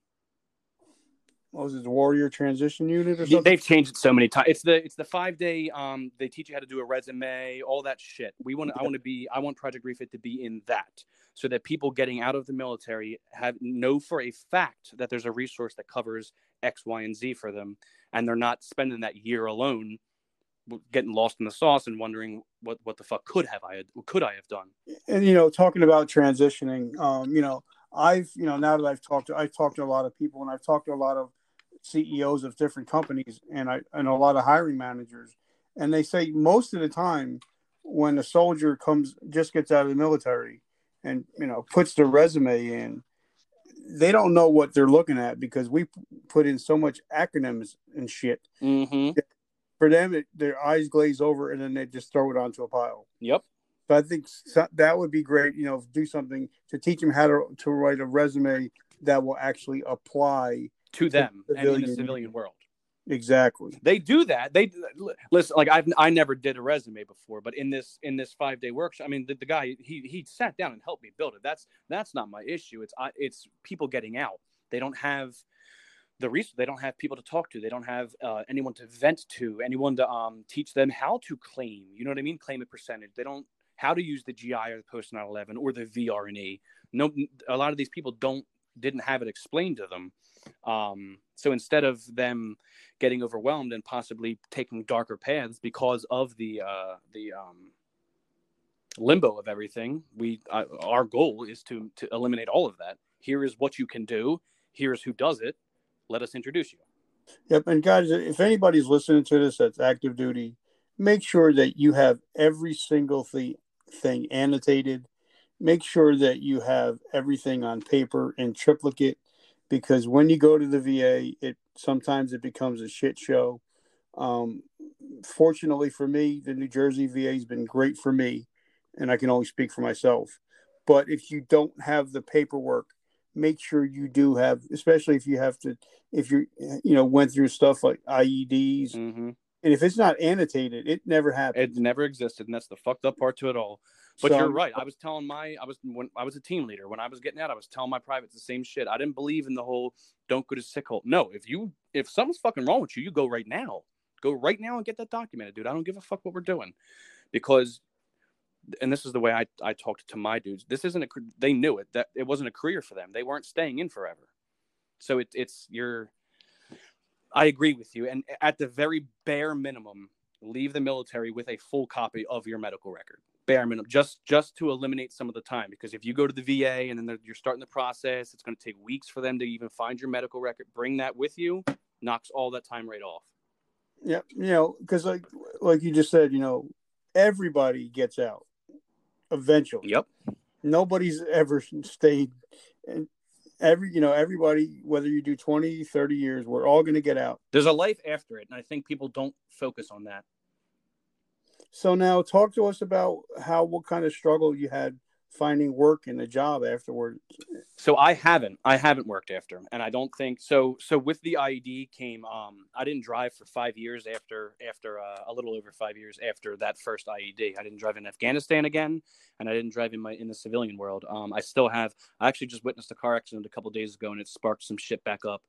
what was it the warrior transition unit or something? They've changed it so many times. It's the it's the five day. Um, they teach you how to do a resume, all that shit. We want. I want to be. I want Project Refit to be in that, so that people getting out of the military have know for a fact that there's a resource that covers X, Y, and Z for them, and they're not spending that year alone getting lost in the sauce and wondering what what the fuck could have I could I have done. And you know, talking about transitioning, um, you know, I've you know now that I've talked to I've talked to a lot of people and I've talked to a lot of CEOs of different companies and I and a lot of hiring managers, and they say most of the time when a soldier comes just gets out of the military and you know puts their resume in they don't know what they're looking at because we put in so much acronyms and shit. Mm-hmm. For them, it, their eyes glaze over and then they just throw it onto a pile. Yep. So I think that would be great. You know, do something to teach them how to to write a resume that will actually apply to them to and in the civilian world. Exactly. They do that. They listen. Like I've I never did a resume before, but in this in this five day workshop, I mean, the, the guy he he sat down and helped me build it. That's that's not my issue. It's I, it's people getting out. They don't have the reason. They don't have people to talk to. They don't have uh, anyone to vent to. Anyone to um teach them how to claim. You know what I mean? Claim a percentage. They don't how to use the GI or the post 9/11 or the VR&E. No, a lot of these people don't didn't have it explained to them. Um, so instead of them getting overwhelmed and possibly taking darker paths because of the uh, the um, limbo of everything, we uh, our goal is to to eliminate all of that. Here is what you can do. Here is who does it. Let us introduce you. Yep, and guys, if anybody's listening to this that's active duty, make sure that you have every single thing thing annotated. Make sure that you have everything on paper in triplicate because when you go to the VA, it sometimes it becomes a shit show. Um, fortunately for me, the New Jersey VA has been great for me, and I can only speak for myself. But if you don't have the paperwork, make sure you do have, especially if you have to, if you you know went through stuff like IEDs, mm-hmm. and if it's not annotated, it never happened. It never existed, and that's the fucked up part to it all. But so, you're right. I was telling my I was when I was a team leader when I was getting out, I was telling my privates the same shit. I didn't believe in the whole don't go to sick call. No, if you if something's fucking wrong with you, you go right now. Go right now and get that documented, dude. I don't give a fuck what we're doing. Because and this is the way I, I talked to my dudes. This isn't a they knew it that it wasn't a career for them. They weren't staying in forever. So it, it's you're I agree with you. And at the very bare minimum, leave the military with a full copy of your medical record bare minimum just just to eliminate some of the time because if you go to the VA and then you're starting the process it's going to take weeks for them to even find your medical record bring that with you knocks all that time right off. Yeah you know because like like you just said you know everybody gets out eventually. Yep. Nobody's ever stayed and every you know everybody whether you do 20 30 years we're all going to get out. There's a life after it and i think people don't focus on that so now talk to us about how what kind of struggle you had finding work and a job afterward. So I haven't. I haven't worked after, and I don't think so. So with the IED came. Um, I didn't drive for five years after after uh, a little over five years after that first IED. I didn't drive in Afghanistan again, and I didn't drive in my in the civilian world. Um, I still have. I actually just witnessed a car accident a couple days ago, and it sparked some shit back up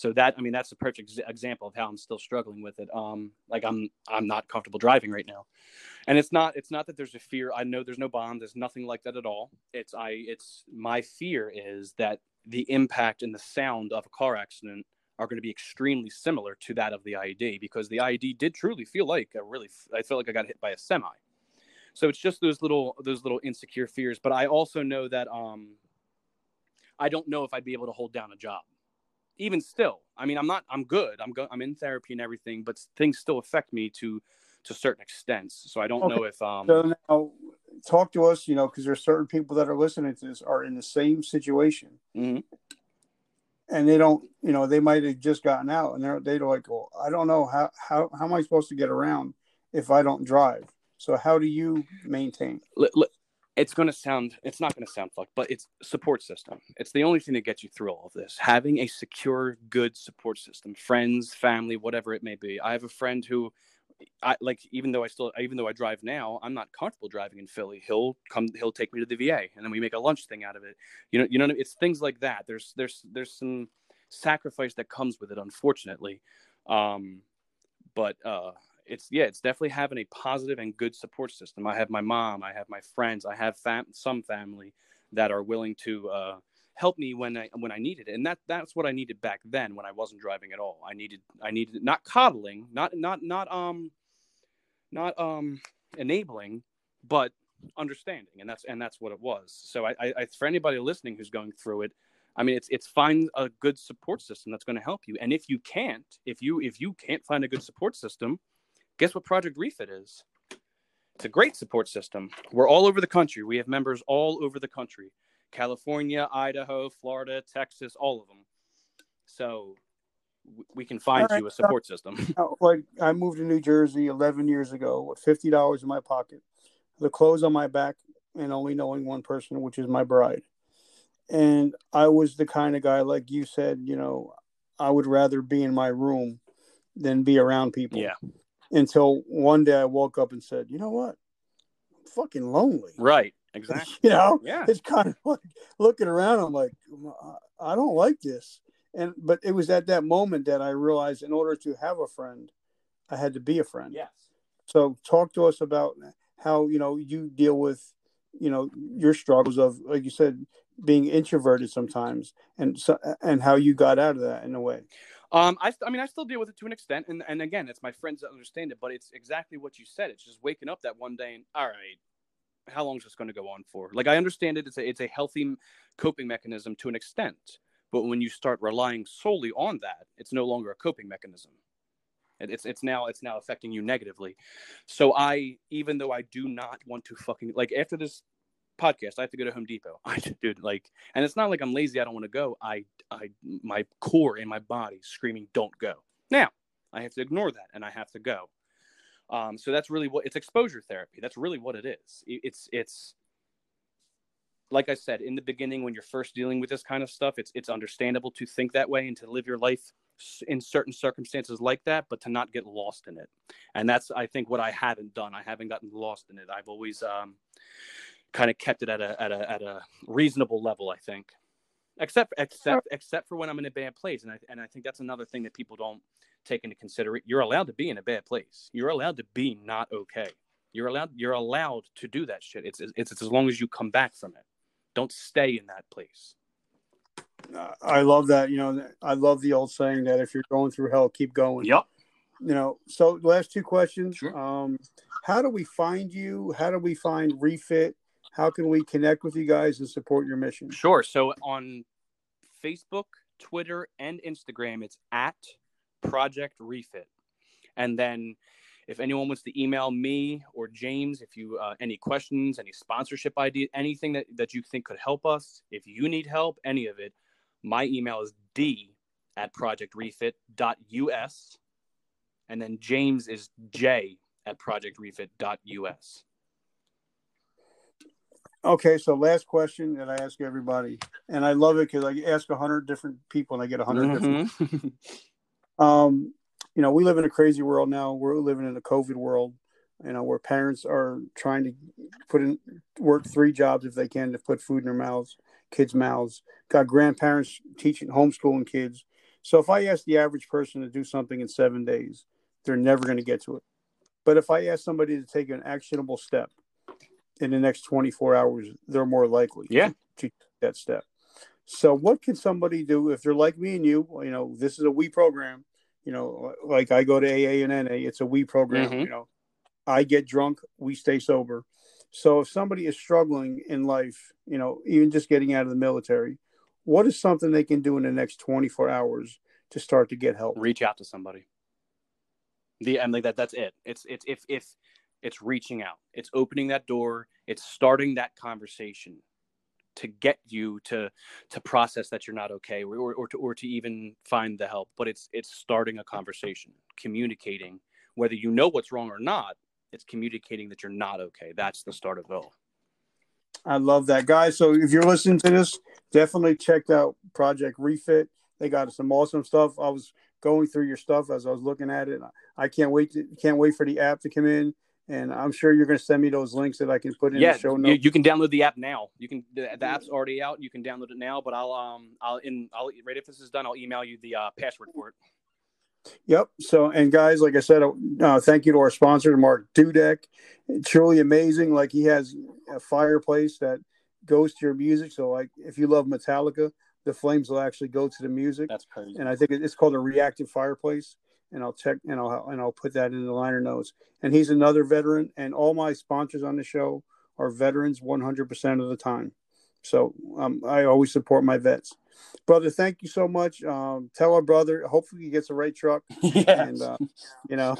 so that i mean that's a perfect example of how i'm still struggling with it. Um like i'm i'm not comfortable driving right now. And it's not it's not that there's a fear. I know there's no bomb. There's nothing like that at all. It's i it's my fear is that the impact and the sound of a car accident are going to be extremely similar to that of the IED because the IED did truly feel like a really I felt like I got hit by a semi. So it's just those little those little insecure fears, but I also know that um I don't know if I'd be able to hold down a job even still, I mean, I'm not, I'm good. I'm go, I'm in therapy and everything, but things still affect me to, to certain extents. So I don't okay. know if, um, so now talk to us, you know, cause there's certain people that are listening to this are in the same situation mm-hmm. and they don't, you know, they might've just gotten out and they're, they're like, well, I don't know how, how, how am I supposed to get around if I don't drive? So how do you maintain? It's going to sound it's not going to sound fucked but it's support system it's the only thing that gets you through all of this having a secure good support system friends family whatever it may be i have a friend who I like even though I still even though I drive now, I'm not comfortable driving in Philly. He'll come he'll take me to the VA and then we make a lunch thing out of it. You know, you know it's things like that. There's there's there's some sacrifice that comes with it unfortunately. Um but uh it's yeah, it's definitely having a positive and good support system. I have my mom, I have my friends, I have fam- some family that are willing to uh, help me when I when I needed it, and that that's what I needed back then when I wasn't driving at all. I needed I needed not coddling, not not not um not um enabling, but understanding, and that's and that's what it was. So I, I for anybody listening who's going through it, I mean, it's it's find a good support system that's going to help you. And if you can't, if you if you can't find a good support system, Guess what Project Refit is? It's a great support system. We're all over the country. We have members all over the country California, Idaho, Florida, Texas, all of them. So we can find right. you a support system. [LAUGHS] Oh, like I moved to New Jersey 11 years ago with $50 in my pocket, the clothes on my back, and only knowing one person, which is my bride. And I was the kind of guy, like you said, you know, I would rather be in my room than be around people. Yeah until one day I woke up and said, you know what? I'm fucking lonely. Right. [LAUGHS] Exactly. you know, yeah. It's kind of like looking around. I'm like, I don't like this. And, but it was at that moment that I realized in order to have a friend, I had to be a friend. Yes. So talk to us about how, you know, you deal with, you know, your struggles of, like you said, being introverted sometimes and so, and how you got out of that in a way. Um, I, I mean, I still deal with it to an extent, and and again, it's my friends that understand it. But it's exactly what you said. It's just waking up that one day and all right, how long is this going to go on for? Like I understand it. It's a it's a healthy coping mechanism to an extent, but when you start relying solely on that, it's no longer a coping mechanism. It's it's now it's now affecting you negatively. So I, even though I do not want to fucking like after this podcast. I have to go to Home Depot. [LAUGHS] I dude, like, and it's not like I'm lazy. I don't want to go. I, I, my core in my body screaming, "Don't go!" Now I have to ignore that, and I have to go. Um, so that's really what it's exposure therapy. That's really what it is. It's it's like I said in the beginning when you're first dealing with this kind of stuff. It's it's understandable to think that way and to live your life in certain circumstances like that, but to not get lost in it. And that's I think what I haven't done. I haven't gotten lost in it. I've always um, kind of kept it at a at a at a reasonable level, I think. Except except except for when I'm in a bad place, and I and I think that's another thing that people don't take into consideration. You're allowed to be in a bad place. You're allowed to be not okay. You're allowed you're allowed to do that shit. It's it's, it's as long as you come back from it. Don't stay in that place. I love that. You know, I love the old saying that if you're going through hell, keep going. Yep. You know, so last two questions. Sure. Um, how do we find you? How do we find Refit? How can we connect with you guys and support your mission? Sure. So on Facebook, Twitter, and Instagram, it's at Project Refit. And then if anyone wants to email me or James, if you uh, any questions, any sponsorship idea, anything that, that you think could help us, if you need help, any of it, my email is d at projectrefit.us. And then James is j at projectrefit.us. Okay, so last question that I ask everybody, and I love it because I ask a hundred different people and I get a 100 different. Mhm. [LAUGHS] Um, you know, we live in a crazy world now. We're living in a COVID world. You know, where parents are trying to put in work three jobs if they can to put food in their mouths, kids' mouths. Got grandparents teaching homeschooling kids. So if I ask the average person to do something in seven days, they're never going to get to it. But if I ask somebody to take an actionable step in the next 24 hours, they're more likely Yeah. to take that step. So what can somebody do if they're like me and you? You know, this is a we program. You know, like I go to AA and NA, it's a we program. Mhm. You know, I get drunk, we stay sober. So if somebody is struggling in life, you know, even just getting out of the military, what is something they can do in the next 24 hours to start to get help? reach out to somebody. The and like that that's it. It's it's if if it's reaching out. It's opening that door. It's starting that conversation to get you to to process that you're not okay or or, or to or to even find the help. But it's it's starting a conversation, communicating whether you know what's wrong or not. It's communicating that you're not okay. That's the start of it all. I love that, guys. So if you're listening to this, definitely check out Project Refit. They got some awesome stuff. I was going through your stuff as I was looking at it. I can't wait to can't wait for the app to come in, and I'm sure you're going to send me those links that I can put in yeah, the show you, notes. you can download the app now. You can the, the app's already out. You can download it now. But I'll um I'll in I'll right if this is done, I'll email you the uh, password for it. Yep. So, and guys, like I said, uh, thank you to our sponsor, Mark Dudek. Truly amazing. Like he has a fireplace that goes to your music. So, like if you love Metallica, the flames will actually go to the music. That's crazy. and I think it's called a reactive fireplace. And I'll check and I'll and I'll put that in the liner notes. And he's another veteran, and all my sponsors on the show are veterans 100% of the time. So um, I always support my vets, brother. Thank you so much. Um, tell our brother. Hopefully he gets the right truck, [LAUGHS] yeah. and uh, you know,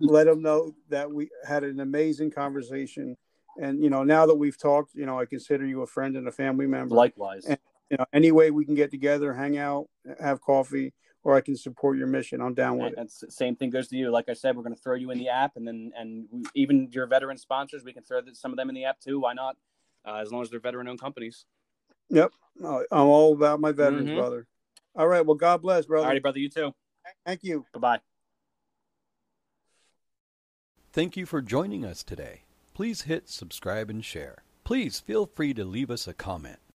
let him know that we had an amazing conversation. And you know, now that we've talked, you know, I consider you a friend and a family member Likewise. And- you know, any way we can get together, hang out, have coffee, or I can support your mission. I'm down with And it. it's, same thing goes to you. Like I said, we're going to throw you in the app, and then and we, even your veteran sponsors, we can throw the, some of them in the app too. Why not? Uh, as long as they're veteran-owned companies. Yep, I'm all about my veterans, Mhm. brother. All right. Well, God bless, brother. All righty, brother. You too. Thank you. Bye bye. Thank you for joining us today. Please hit subscribe and share. Please feel free to leave us a comment.